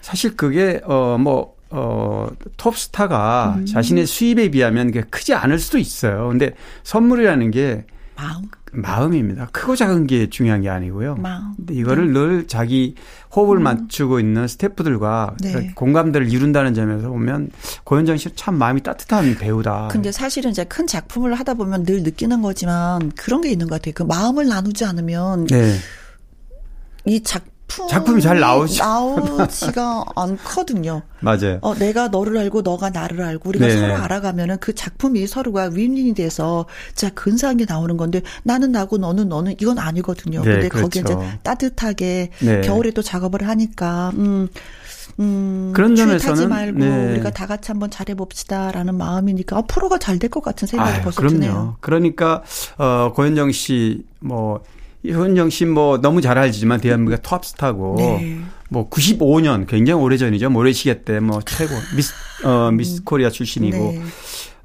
사실 그게 어뭐 어, 톱스타가 음. 자신의 수입에 비하면 그게 크지 않을 수도 있어요. 근데 선물이라는 게 마음, 마음입니다. 크고 작은 게 중요한 게 아니고요. 마음. 근데 이거를 늘 자기 호흡을 맞추고 있는 스태프들과 네. 그렇게 공감대를 이룬다는 점에서 보면 고현정 씨는 참 마음이 따뜻한 배우다. 근데 사실은 이제 큰 작품을 하다 보면 늘 느끼는 거지만 그런 게 있는 것 같아요. 그 마음을 나누지 않으면 네. 이 작품 작품이 잘 나오지. 나오지가 않거든요. 맞아요. 어, 내가 너를 알고 너가 나를 알고 우리가 네네. 서로 알아가면은 그 작품이 서로가 윈윈이 돼서 진짜 근사한 게 나오는 건데 나는 나고 너는 너는 이건 아니거든요. 네, 근데 거기에 이제 그렇죠. 따뜻하게 네. 겨울에 또 작업을 하니까 음. 음, 그런 점에서는, 타지 말고 네. 우리가 다 같이 한번 잘해봅시다라는 마음이니까 아, 프로가 잘 될 것 같은 생각이 아유, 벌써 그럼요. 드네요. 그러니까 어 고현정 씨뭐 현정 씨뭐 너무 잘 알지만 대한민국의 톱스타고 네. 뭐 95년 굉장히 오래전이죠. 모래시계 때 뭐 최고 미스 어 미스 코리아 출신이고 네.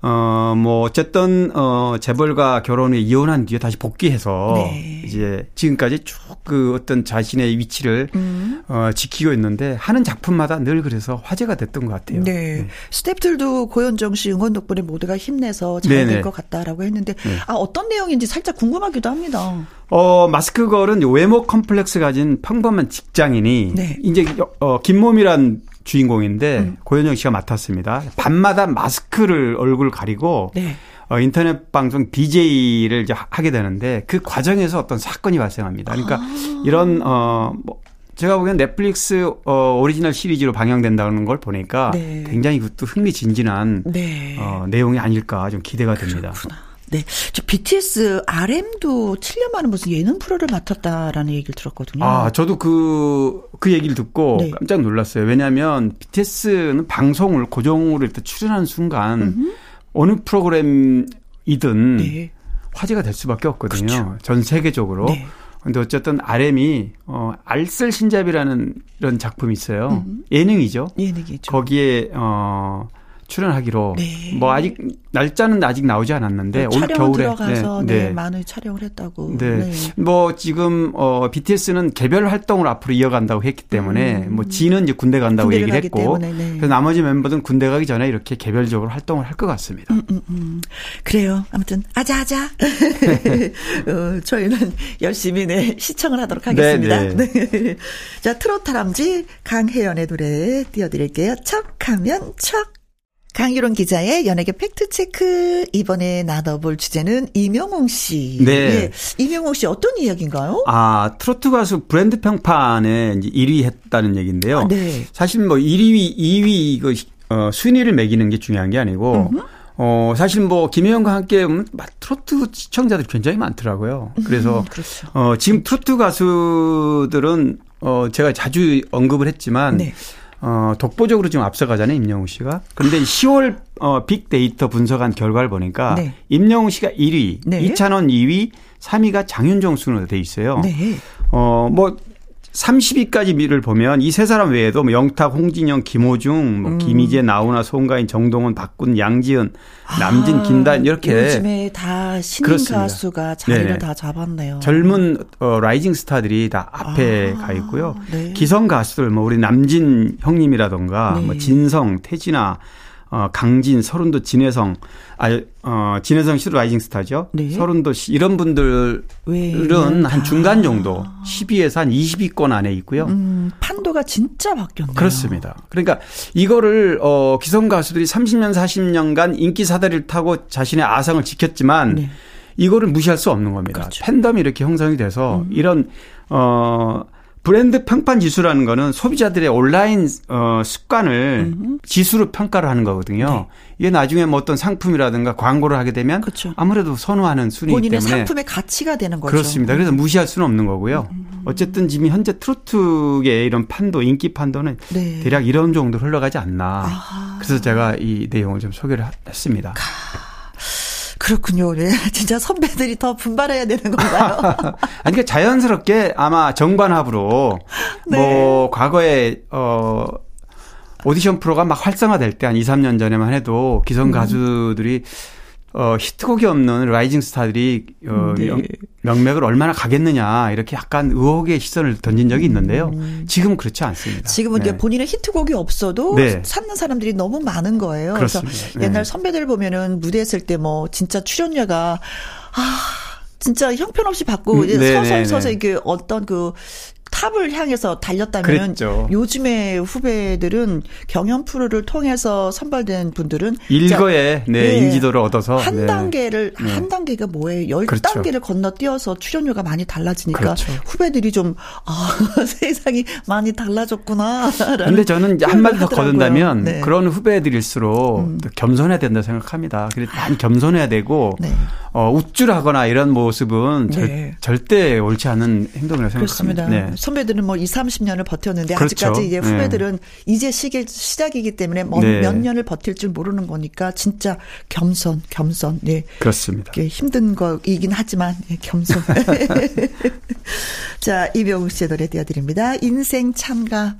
어, 뭐, 어쨌든, 어, 재벌과 결혼 후에 이혼한 뒤에 다시 복귀해서, 네. 이제 지금까지 쭉 그 어떤 자신의 위치를, 음. 어, 지키고 있는데, 하는 작품마다 늘 그래서 화제가 됐던 것 같아요. 네. 스탭들도 고현정 씨 응원 덕분에 모두가 힘내서 잘. 될 것 같다라고 했는데 아 어떤 내용인지 살짝 궁금하기도 합니다. 어, 마스크걸은 외모 컴플렉스 가진 평범한 직장인이, 네. 이제, 어, 김모미란 주인공인데, 음. 고현정 씨가 맡았습니다. 밤마다 마스크를 얼굴 가리고, 네. 어, 인터넷 방송 BJ를 이제 하- 하게 되는데 그 과정에서 어떤 사건이 발생합니다. 그러니까 아. 이런 어뭐 제가 보기엔 넷플릭스 어 오리지널 시리즈로 방영된다는 걸 보니까 네. 굉장히 그것도 흥미진진한 네. 어 내용이 아닐까 좀 기대가 됩니다. 네. 저 BTS RM도 7년 만에 무슨 예능 프로를 맡았다라는 얘기를 들었거든요. 아, 저도 그, 그 얘기를 듣고 네. 깜짝 놀랐어요. 왜냐하면 BTS는 방송을 고정으로 일단 출연하는 순간 어느 프로그램이든 네. 화제가 될 수밖에 없거든요. 전 세계적으로. 네. 근데 어쨌든 RM이 어 알쓸 신잡이라는 이런 작품이 있어요. 예능이죠. 예능이죠. 거기에 어 출연하기로 네. 뭐 아직 날짜는 아직 나오지 않았는데 올 촬영 겨울에 들어가서 네, 많은 촬영을 했다고. 네. 뭐 지금 어 BTS는 개별 활동을 앞으로 이어간다고 했기 때문에 뭐 지는 이제 군대 간다고 얘기를 했고 때문에, 네. 그래서 나머지 멤버들은 군대 가기 전에 이렇게 개별적으로 활동을 할 것 같습니다. 음, 음. 그래요. 아무튼 아자아자. 어, 저희는 열심히 네 시청을 하도록 하겠습니다. 네, 네. 자 트로트 다람쥐 강혜연의 노래 띄워드릴게요. 척하면 척. 강유론 기자의 연예계 팩트체크. 이번에 나눠볼 주제는 이명웅 씨. 네. 예. 이명웅 씨 어떤 이야기인가요? 아, 트로트 가수 브랜드 평판에 이제 1위 했다는 얘기인데요. 아, 네. 사실 뭐 1위, 2위 이거 어, 순위를 매기는 게 중요한 게 아니고 어, 사실 뭐 김혜영과 함께 보면 트로트 시청자들이 굉장히 많더라고요. 그래서 그렇죠. 어, 지금 트로트 가수들은 어, 제가 자주 언급을 했지만 네. 어, 독보적으로 지금 앞서가잖아요, 임영웅 씨가. 그런데 10월 어, 빅데이터 분석한 결과를 보니까 네. 임영웅 씨가 1위, 네. 이찬원 2위, 3위가 장윤정 순으로 돼 있어요. 네. 어, 뭐 30위까지 미를 보면 이 세 사람 외에도 뭐 영탁, 홍진영, 김호중, 뭐 김희재, 나훈아, 송가인, 정동원, 박군, 양지은, 남진, 아, 김단 이렇게 요즘에 다 신인 그렇습니다. 가수가 자리를 네. 다 잡았네요. 젊은 어, rising 스타들이 다 앞에 아, 가 있고요. 네. 기성 가수들 뭐 우리 남진 형님이라던가 네. 뭐 진성, 태진아, 어, 강진, 서른도, 진혜성, 아, 어, 진혜성 씨도 라이징 스타죠. 네. 서른도 씨 이런 분들은 한 다. 중간 정도 10위에서 한 20위권 안에 있고요. 음, 판도가 진짜 바뀌었네요. 그렇습니다. 그러니까 이거를 어 기성 가수들이 30년 40년간 인기 사다리를 타고 자신의 아성을 지켰지만 네. 이거를 무시할 수 없는 겁니다. 그렇죠. 팬덤이 이렇게 형성이 돼서 음. 이런 어 브랜드 평판 지수라는 거는 소비자들의 온라인 어 습관을 지수로 평가를 하는 거거든요. 이게 나중에 뭐 어떤 상품이라든가 광고를 하게 되면 네. 그렇죠. 아무래도 선호하는 본인의 때문에 상품의 가치가 되는 거죠. 음. 그렇습니다. 그래서 무시할 수는 없는 거고요. 어쨌든 지금 현재 트로트의 이런 판도, 인기 판도는 네. 대략 이런 정도 흘러가지 않나. 아하. 그래서 제가 이 내용을 좀 소개를 했습니다. 그렇군요. 네. 진짜 선배들이 더 분발해야 되는 건가요? 아니, 그러니까 자연스럽게 아마 정반합으로 네. 뭐 과거에 어 오디션 프로가 막 활성화될 때 한 2, 3년 전에만 해도 음. 기성 가수들이 어 히트곡이 없는 rising 스타들이 어 네. 명- 명맥을 얼마나 가겠느냐 이렇게 약간 의혹의 시선을 던진 적이 있는데요. 지금은 그렇지 않습니다. 음. 지금은 이제 네. 본인의 히트곡이 없어도 네. 찾는 사람들이 너무 많은 거예요. 그래서 그렇습니다. 네. 옛날 선배들 보면은 무대했을 때 뭐 진짜 출연료가 아 진짜 형편없이 받고 음, 이제 네, 서서 네, 서서 네. 이게 어떤 그 탑을 향해서 달렸다면 그랬죠. 요즘에 후배들은 경연 프로를 통해서 선발된 분들은 일거에 네, 네. 인지도를 얻어서 한 네. 단계를 네. 한 단계가 뭐예요? 열 그렇죠. 단계를 건너뛰어서 출연료가 많이 달라지니까 그렇죠. 후배들이 좀 아, 세상이 많이 달라졌구나. 근데 저는 한마디 더 거둔다면 네. 음. 그런 후배들일수록 더 겸손해야 된다 생각합니다. 그래서 많이 겸손해야 되고 네. 어, 우쭐하거나 이런 모습은 네. 절, 대 옳지 않은 행동이라고 그렇습니다. 생각합니다. 네. 선배들은 뭐 2, 30년을 버텼는데 그렇죠. 아직까지 이제 네. 후배들은 이제 시기, 시작이기 때문에 뭐 네. 몇 년을 버틸 줄 모르는 거니까 진짜 겸손, 겸손. 예. 그렇습니다. 힘든 거이긴 하지만 예, 겸손. 자, 이병욱 씨의 노래 띄워드립니다. 인생 참가.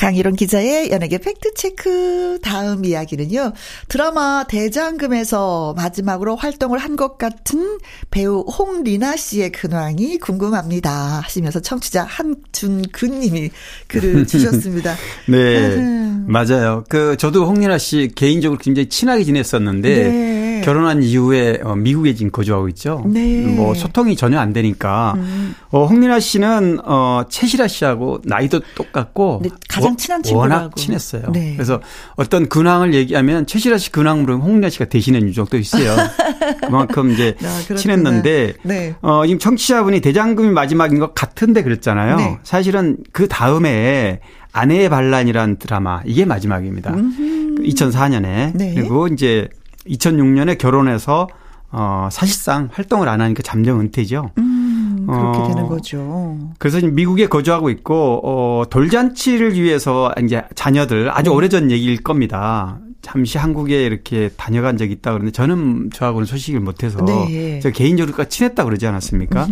강희론 기자의 연예계 팩트체크 다음 이야기는요. 드라마 대장금에서 마지막으로 활동을 한 것 같은 배우 홍리나 씨의 근황이 궁금합니다. 하시면서 청취자 한준근 님이 글을 주셨습니다. 네. 음. 맞아요. 그 저도 홍리나 씨 개인적으로 굉장히 친하게 지냈었는데 네. 결혼한 이후에 어, 미국에 지금 거주하고 있죠. 네. 뭐 소통이 전혀 안 되니까 음. 어, 홍리나 씨는 어, 최시라 씨하고 나이도 똑같고 네, 가장 친한 친구라고. 워낙 친했어요. 네. 그래서 어떤 근황을 얘기하면 최시라 씨 근황 물으면 홍리나 씨가 대신해 준 적도 있어요. 그만큼 이제 아. 친했는데 네. 어, 지금 청취자분이 대장금이 마지막인 것 같은데 그랬잖아요. 네. 사실은 그 다음에 아내의 반란이란 드라마 이게 마지막입니다. 2004년에 네. 그리고 이제 2006년에 결혼해서 어, 사실상 활동을 안 하니까 잠정 은퇴죠. 음, 그렇게 어, 되는 거죠. 그래서 미국에 거주하고 있고 어 돌잔치를 위해서 이제 자녀들 음. 아주 오래전 얘기일 겁니다. 잠시 한국에 이렇게 다녀간 적이 있다 그러는데 저는 저하고는 소식을 못해서 네. 제가 개인적으로 친했다 그러지 않았습니까?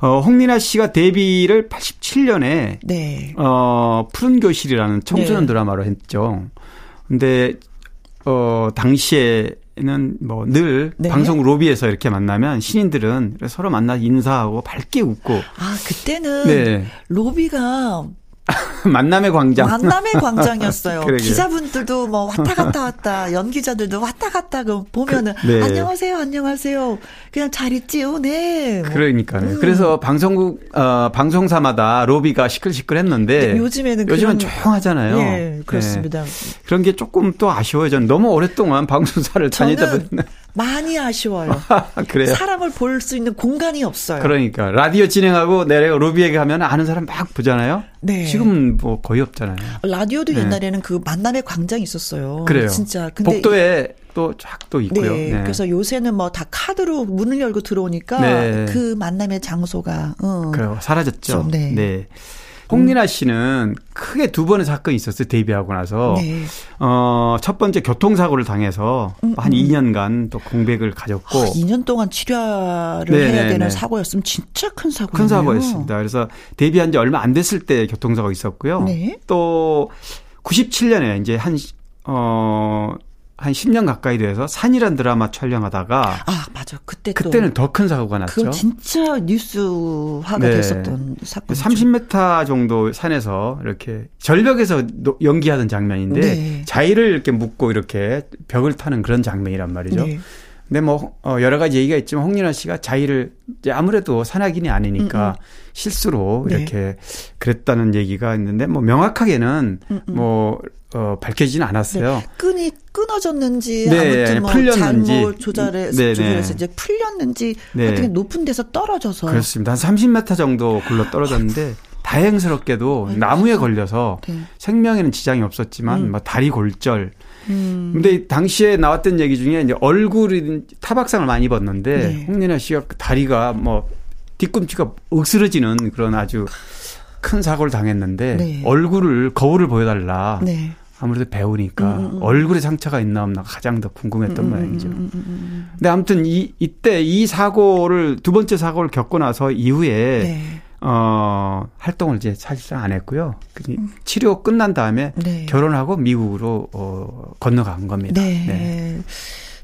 어 홍리나 씨가 데뷔를 87년에 네. 어 푸른 교실이라는 청소년 네. 드라마로 했죠. 근데 어, 당시에는 뭐늘 네. 방송 로비에서 이렇게 만나면 신인들은 서로 만나 인사하고 밝게 웃고 아, 그때는 네. 로비가 만남의 광장. 만남의 광장이었어요. 기자분들도 뭐 왔다 갔다 왔다, 연기자들도 왔다 갔다 그 보면은 그, 네. 안녕하세요, 안녕하세요. 그냥 잘 있지요, 네. 뭐. 그러니까요. 음. 그래서 방송국 어, 방송사마다 로비가 시끌시끌했는데 네, 요즘에는 요즘은 그런- 조용하잖아요. 예, 그렇습니다. 네. 그런 게 조금 또 아쉬워요. 저는 너무 오랫동안 방송사를 다니다 보면 많이 아쉬워요. 그래요. 사람을 볼 수 있는 공간이 없어요. 그러니까 라디오 진행하고 내가 로비에 가면 아는 사람 막 보잖아요. 네. 지금은 뭐 거의 없잖아요. 라디오도 네. 옛날에는 그 만남의 광장이 있었어요. 그래요. 진짜. 근데 복도에 또쫙또 있고요. 네, 네. 그래서 요새는 뭐 다 카드로 문을 열고 들어오니까 네. 그 만남의 장소가 어. 그래요. 사라졌죠. 좀, 네. 네. 홍리나 씨는 크게 두 번의 사건이 있었어요. 데뷔하고 나서. 네. 어, 첫 번째 교통사고를 당해서 음, 한 2년간 또 공백을 가졌고 아, 2년 동안 치료를 네, 해야 네, 되는 네. 사고였으면 진짜 큰 사고예요. 큰 사고였습니다. 그래서 데뷔한 지 얼마 안 됐을 때 교통사고가 있었고요. 네. 또 97년에 이제 한, 어, 한 10년 가까이 돼서 산이란 드라마 촬영하다가 아 맞아. 그때 또 그때는 더 큰 사고가 났죠. 그건 진짜 뉴스화가 네. 됐었던 사건. 30m 정도 산에서 이렇게 절벽에서 노- 연기하던 장면인데 네. 자의를 이렇게 묶고 이렇게 벽을 타는 그런 장면이란 말이죠. 네. 근데 뭐 어, 여러 가지 얘기가 있지만 홍윤아 씨가 자의를 아무래도 산악인이 아니니까 실수로 음, 네. 이렇게 그랬다는 얘기가 있는데 뭐 명확하게는 음, 뭐 어, 밝혀지진 않았어요. 끈이 끊어졌는지 네, 아무튼 뭐 풀렸는지. 잘못 조절해서 네, 네. 조절해서 이제 풀렸는지 네. 하여튼 높은 데서 떨어져서 그렇습니다. 한 30m 정도 굴러 떨어졌는데 다행스럽게도 나무에 걸려서 네. 생명에는 지장이 없었지만 음. 뭐 다리 골절. 음. 근데 당시에 나왔던 얘기 중에 이제 얼굴이 타박상을 많이 입었는데 네. 홍민아 씨가 그 다리가 뭐 뒤꿈치가 으스러지는 그런 아주 큰 사고를 당했는데 네. 얼굴을 거울을 보여달라. 네. 아무래도 배우니까 음, 음, 음. 얼굴에 상처가 있나 없나 가장 더 궁금했던 음, 모양이죠. 음, 음, 음, 음. 근데 아무튼 이 이때 이 사고를 두 번째 사고를 겪고 나서 이후에 네. 어 활동을 이제 사실상 안 했고요. 그 치료 끝난 다음에 네. 결혼하고 미국으로 어 건너간 겁니다. 네.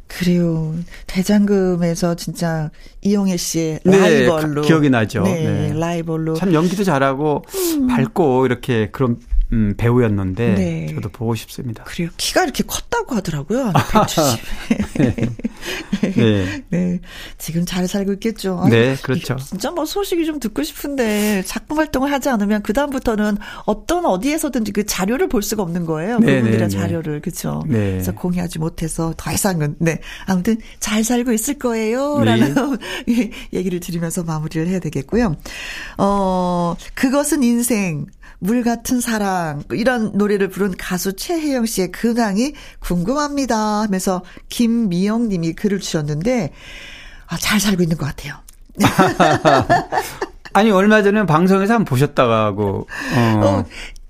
그래요. 대장금에서 진짜 이용혜 씨의 네, 라이벌로 가- 기억이 나죠. 네, 네. 라이벌로 참 연기도 잘하고 밝고 이렇게 그런 음, 배우였는데 네. 저도 보고 싶습니다. 그래요. 키가 이렇게 컸다고 하더라고요. 170. 네, 네. 지금 잘 살고 있겠죠. 아니, 네, 그렇죠. 진짜 뭐 소식이 좀 듣고 싶은데 작품 활동을 하지 않으면 그 다음부터는 어떤 어디에서든지 그 자료를 볼 수가 없는 거예요. 네, 그분들의 네, 네. 자료를 그렇죠. 네. 그래서 공유하지 못해서 더 이상은 네 아무튼 잘 살고 있을 거예요라는 네. 얘기를 드리면서 마무리를 해야 되겠고요. 어 그것은 인생. 물 같은 사랑 이런 노래를 부른 가수 최혜영 씨의 근황이 궁금합니다 하면서 김미영 님이 글을 주셨는데 아, 잘 살고 있는 것 같아요. 아니 얼마 전에 방송에서 한번 보셨다고 어, 어,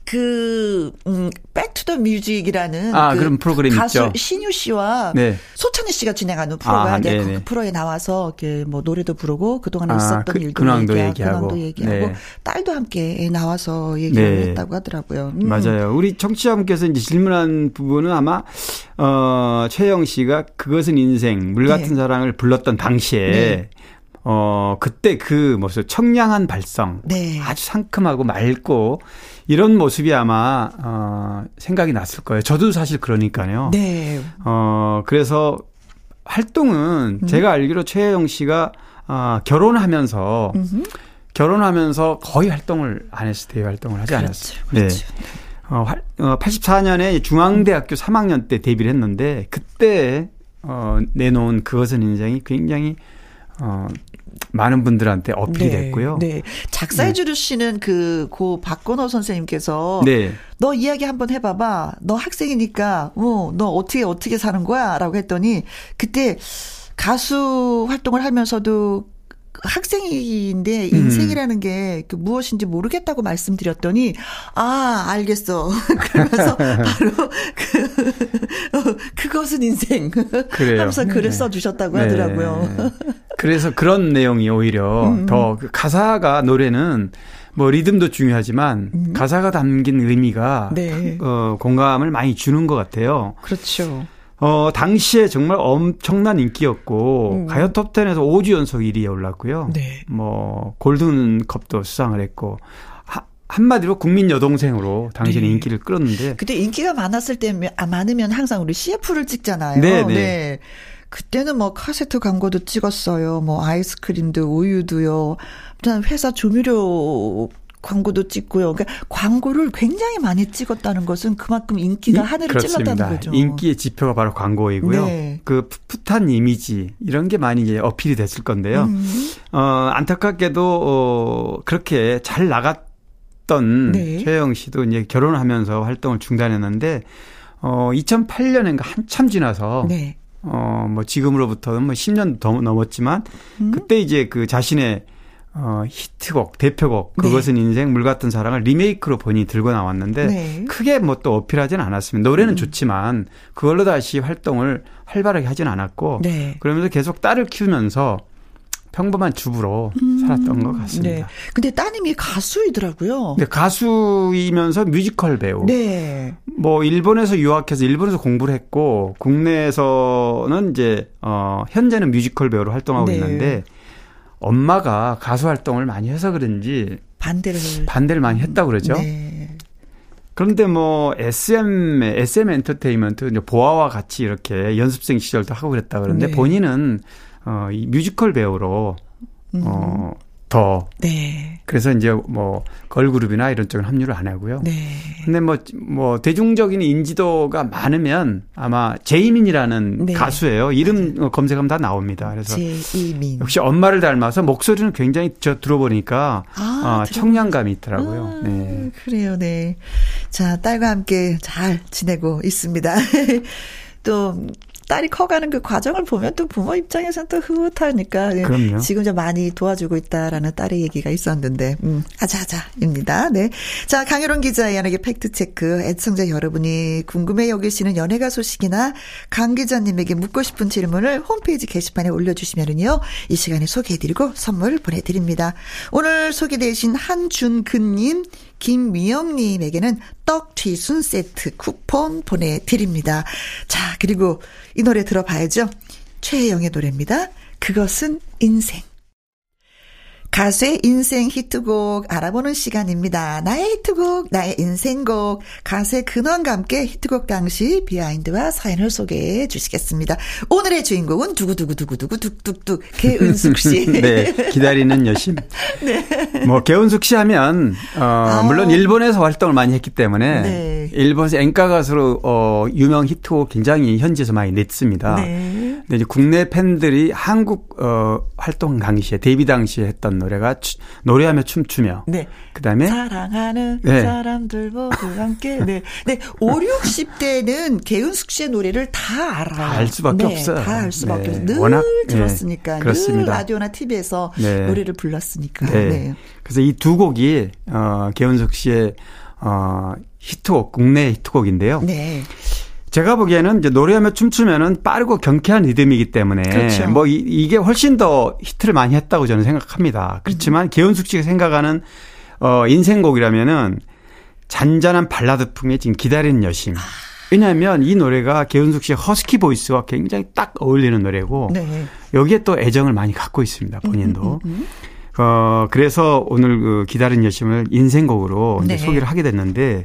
그, 음, 백 To the Music이라는. 아, 그 그런 프로그램 가수 있죠. 신유 씨와 네. 소찬휘 씨가 진행하는 프로가 아, 이제 네네. 그 프로에 나와서 이렇게 뭐 노래도 부르고 그동안에 아, 있었던 그- 일도 근황도 얘기하고, 얘기하고. 얘기하고 네. 딸도 함께 나와서 얘기를 네. 했다고 하더라고요. 음. 맞아요. 우리 청취자분께서 이제 질문한 부분은 아마 어 최혜영 씨가 그것은 인생 물 같은 네. 사랑을 불렀던 당시에 네. 어 그때 그 모습 청량한 발성 네. 아주 상큼하고 맑고 이런 모습이 아마 어 생각이 났을 거예요. 저도 사실 그러니까요. 네. 어 그래서 활동은 음. 제가 알기로 최영 씨가 아 결혼하면서 음흠. 결혼하면서 거의 활동을 안 했어요. 대외 활동을 하지 않았어요. 그렇죠. 네. 어, 활- 어, 84년에 중앙대학교 3학년 때 데뷔를 했는데 그때 어, 내놓은 그것은 인생이 굉장히 어, 많은 분들한테 어필이 됐고요. 네. 작사해주르 씨는 그, 고 박건호 선생님께서. 네. 너 이야기 한번 해봐봐. 너 학생이니까, 어, 너 어떻게, 어떻게 사는 거야? 라고 했더니, 그때 가수 활동을 하면서도 학생인데 인생이라는 게 그 무엇인지 모르겠다고 말씀드렸더니 아 알겠어 그러면서 바로 그 어, 그것은 인생 그래요. 하면서 글을 네. 써주셨다고 네. 하더라고요. 그래서 그런 내용이 오히려 음, 더그 가사가 노래는 뭐 리듬도 중요하지만 가사가 담긴 의미가 음. 네. 어, 공감을 많이 주는 것 같아요. 그렇죠. 어, 당시에 정말 엄청난 인기였고, 음. 가요 톱10에서 5주 연속 1위에 올랐고요. 네. 뭐, 골든컵도 수상을 했고, 하, 한마디로 국민 여동생으로 당시에 네. 인기를 끌었는데, 그때 인기가 많았을 때 아, 많으면 항상 우리 CF를 찍잖아요. 네, 네. 그때는 뭐 카세트 광고도 찍었어요. 뭐 아이스크림도 우유도요. 그다음 회사 조미료 광고도 찍고요. 그러니까 광고를 굉장히 많이 찍었다는 것은 그만큼 인기가 하늘을 찔렀다는 거죠. 인기의 지표가 바로 광고이고요. 네. 그 풋풋한 이미지, 이런 게 많이 이제 어필이 됐을 건데요. 음. 어, 안타깝게도, 어, 그렇게 잘 나갔던 네. 최영 씨도 이제 결혼을 하면서 활동을 중단했는데, 어, 2008년인가 한참 지나서, 네. 어, 뭐 지금으로부터는 뭐 10년 더 넘었지만, 음. 그때 이제 그 자신의 어, 히트곡, 대표곡, 네. 그것은 인생, 물 같은 사랑을 리메이크로 본인이 들고 나왔는데, 네. 크게 뭐 또 어필하진 않았습니다. 노래는 좋지만, 그걸로 다시 활동을 활발하게 하진 않았고, 네. 그러면서 계속 딸을 키우면서 평범한 주부로 살았던 것 같습니다. 네. 근데 따님이 가수이더라고요. 근데 가수이면서 뮤지컬 배우. 네. 뭐 일본에서 유학해서 일본에서 공부를 했고 국내에서는 이제 어 현재는 뮤지컬 배우로 활동하고 네. 있는데 엄마가 가수 활동을 많이 해서 그런지 반대를 반대를 많이 했다고 그러죠. 네. 그런데 뭐 SM SM 엔터테인먼트 보아와 같이 이렇게 연습생 시절도 하고 그랬다 그러는데 네. 본인은 어 이 뮤지컬 배우로 음. 어 더 네. 그래서 이제 뭐 걸그룹이나 이런 쪽은 합류를 안 하고요. 네. 근데 뭐, 뭐, 대중적인 인지도가 많으면 아마 제이민이라는 네. 가수예요. 이름 검색하면 다 나옵니다. 그래서 제이민. 역시 엄마를 닮아서 목소리는 굉장히 저 들어보니까 아, 어, 청량감이 있더라고요. 아, 네. 그래요, 네. 자, 딸과 함께 잘 지내고 있습니다. 또, 딸이 커가는 그 과정을 보면 또 부모 입장에서는 또 흐뭇하니까. 예, 그럼요. 지금 좀 많이 도와주고 있다라는 딸의 얘기가 있었는데, 음, 아자아자입니다. 네. 자, 강효론 기자의 연예계 팩트 체크. 애청자 여러분이 궁금해 여기시는 연예가 소식이나 강 기자님에게 묻고 싶은 질문을 홈페이지 게시판에 올려주시면은요, 이 시간에 소개해드리고 선물 보내드립니다. 오늘 소개되신 한준근님, 김미영님에게는 떡 튀순 세트 쿠폰 보내드립니다. 자, 그리고 이 노래 들어봐야죠. 최혜영의 노래입니다. 그것은 인생. 가수의 인생 히트곡 알아보는 시간입니다. 나의 히트곡, 나의 인생곡, 가수의 근원과 함께 히트곡 당시 비하인드와 사연을 소개해 주시겠습니다. 오늘의 주인공은 두구두구두구두구 뚝뚝뚝 개은숙 씨. 네, 기다리는 여심. 뭐 개운숙 씨 하면 어 물론 일본에서 활동을 많이 했기 때문에 네. 일본에서演歌 가수로 어 유명 히트곡 굉장히 현지에서 많이 냈습니다. 네. 근데 이제 국내 팬들이 한국 어 활동 당시에 데뷔 당시에 했던 노래가 추- 노래하며 춤추며 네. 그다음에 사랑하는 네. 사람들 모두 함께. 네. 네. 5, 60대는 개은숙 씨의 노래를 다 알아요. 다 알 수밖에 네, 없어요. 다 알 수밖에 네. 없어요. 늘 워낙, 들었으니까. 네, 늘 그렇습니다. 라디오나 TV에서 네. 노래를 불렀으니까. 네. 네. 그래서 이 두 곡이 어 개운석 씨의 어 히트곡 국내 히트곡인데요. 네. 제가 보기에는 이제 노래하며 춤추면은 빠르고 경쾌한 리듬이기 때문에 그렇죠. 뭐 이, 게 훨씬 더 히트를 많이 했다고 저는 생각합니다. 그렇지만 개운숙 씨가 생각하는 어 인생곡이라면은 잔잔한 발라드풍의 지금 기다리는 여심. 왜냐하면 이 노래가 개운숙 씨의 허스키 보이스와 굉장히 딱 어울리는 노래고 네. 여기에 또 애정을 많이 갖고 있습니다. 음, 본인도. 어, 그래서 오늘 그 기다린 여심을 인생곡으로 네. 소개를 하게 됐는데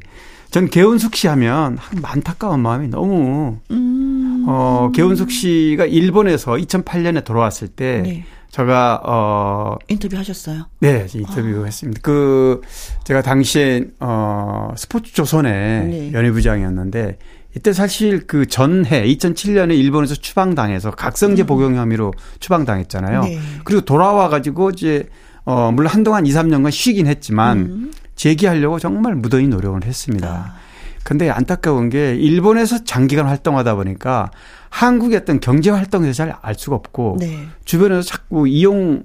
전 개운숙 씨 하면 한 안타까운 마음이 너무 음. 어, 개운숙 씨가 일본에서 2008년에 돌아왔을 때 네. 제가 어, 인터뷰 하셨어요. 네, 인터뷰 했습니다. 그 제가 당시에 어, 스포츠 조선의 네. 연예부장이었는데 이때 사실 그 전해 2007년에 일본에서 추방당해서 각성제 복용 혐의로 추방당했잖아요. 음. 네. 그리고 돌아와 가지고 이제 어 물론 한동안 2, 3년간 쉬긴 했지만 음. 재기하려고 정말 무더히 노력을 했습니다. 아. 근데 안타까운 게 일본에서 장기간 활동하다 보니까 한국의 어떤 경제 활동에서 잘 알 수가 없고 네. 주변에서 자꾸 이용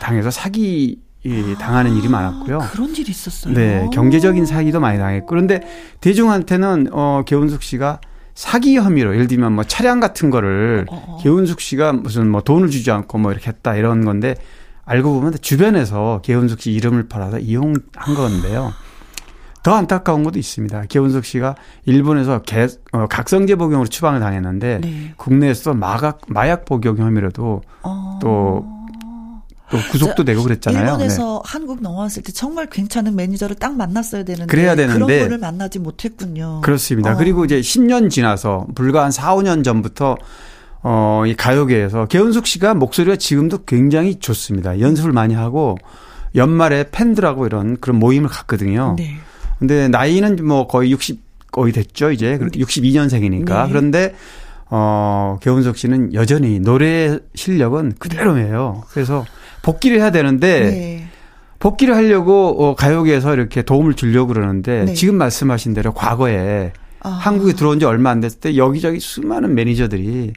당해서 사기 이 당하는 일이 많았고요. 아, 그런 일이 있었어요. 네, 경제적인 사기도 많이 당했고 그런데 대중한테는 어 개운숙 씨가 사기 혐의로 예를 들면 뭐 차량 같은 거를 어, 개운숙 씨가 무슨 뭐 돈을 주지 않고 뭐 이렇게 했다 이런 건데 알고 보면 주변에서 개운숙 씨 이름을 팔아서 이용한 건데요. 더 안타까운 것도 있습니다. 기원석 씨가 일본에서 개, 어, 각성제 복용으로 추방을 당했는데 네. 국내에서 마약 마약 복용 혐의로도 어. 또, 또 구속도 되고 그랬잖아요. 네. 일본에서 한국 넘어왔을 때 정말 괜찮은 매니저를 딱 만났어야 되는데 그래야 되는데 그런 분을 만나지 못했군요. 그렇습니다. 어. 그리고 이제 10년 지나서 불과 한 4, 5년 전부터 어, 이 가요계에서 개은숙 씨가 목소리가 지금도 굉장히 좋습니다. 연습을 많이 하고 연말에 팬들하고 이런 그런 모임을 갔거든요. 네. 근데 나이는 뭐 거의 60 거의 됐죠, 이제. 62년생이니까. 네. 그런데 어, 개은숙 씨는 여전히 노래 실력은 그대로예요. 그래서 복귀를 해야 되는데 네. 복귀를 하려고 어, 가요계에서 이렇게 도움을 주려고 그러는데 네. 지금 말씀하신 대로 과거에 아. 한국에 들어온 지 얼마 안 됐을 때 여기저기 수많은 매니저들이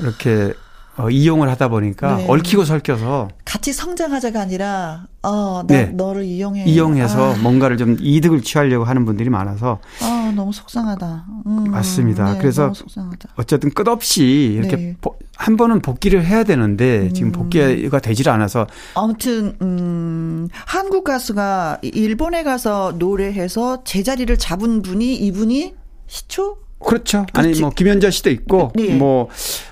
이렇게 어, 이용을 하다 보니까 네. 얽히고 설켜서 같이 성장하자가 아니라 어, 나 네. 너를 이용해. 이용해서 아, 뭔가를 좀 이득을 취하려고 하는 분들이 많아서 아, 너무 속상하다. 음, 맞습니다. 네, 그래서 너무 속상하다. 어쨌든 끝없이 이렇게 네. 보- 한 번은 복귀를 해야 되는데 지금 음. 복귀가 되질 않아서 아무튼 음, 한국 가수가 일본에 가서 노래해서 제자리를 잡은 분이 이분이 시초? 그렇죠. 아니 그렇지. 뭐 김현자 씨도 있고 네. 뭐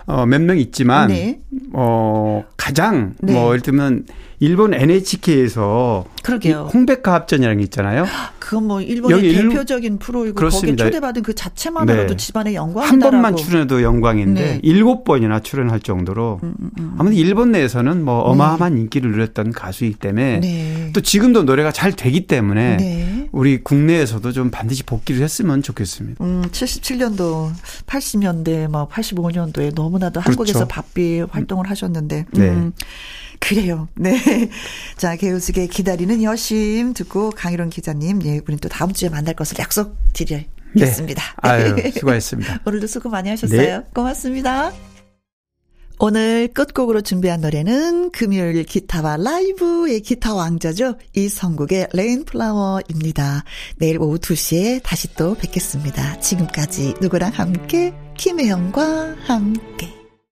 몇 명 있지만 네. 어 가장 네. 뭐 예를 들면 일본 NHK에서 그러게요. 홍백화 합전이라는 게 있잖아요. 그건 뭐 일본의 대표적인 프로이고 그렇습니다. 거기에 초대받은 그 자체만으로도 네. 집안의 한 영광이다라고. 번만 출연해도 영광인데 네. 음, 일곱 번이나 출연할 정도로 아무튼 일본 내에서는 뭐 어마어마한 인기를 누렸던 가수이기 때문에 네. 또 지금도 노래가 잘 되기 때문에 네. 우리 국내에서도 좀 반드시 복귀를 했으면 좋겠습니다. 음, 77년도, 80년대, 뭐 85년도에 너무 나도 한국에서 바삐 활동을 하셨는데. 네. 음, 그래요. 네. 자, 개우스게 기다리는 여심 듣고 강희론 기자님, 예, 우리 또 다음 주에 만날 것을 약속드리겠습니다. 네. 아유, 수고하셨습니다. 오늘도 수고 많이 하셨어요. 네. 고맙습니다. 오늘 끝곡으로 준비한 노래는 금요일 기타와 라이브의 기타 왕자죠. 이성국의 레인플라워입니다. 내일 오후 2시에 다시 또 뵙겠습니다. 지금까지 누구랑 함께 김혜영과 함께.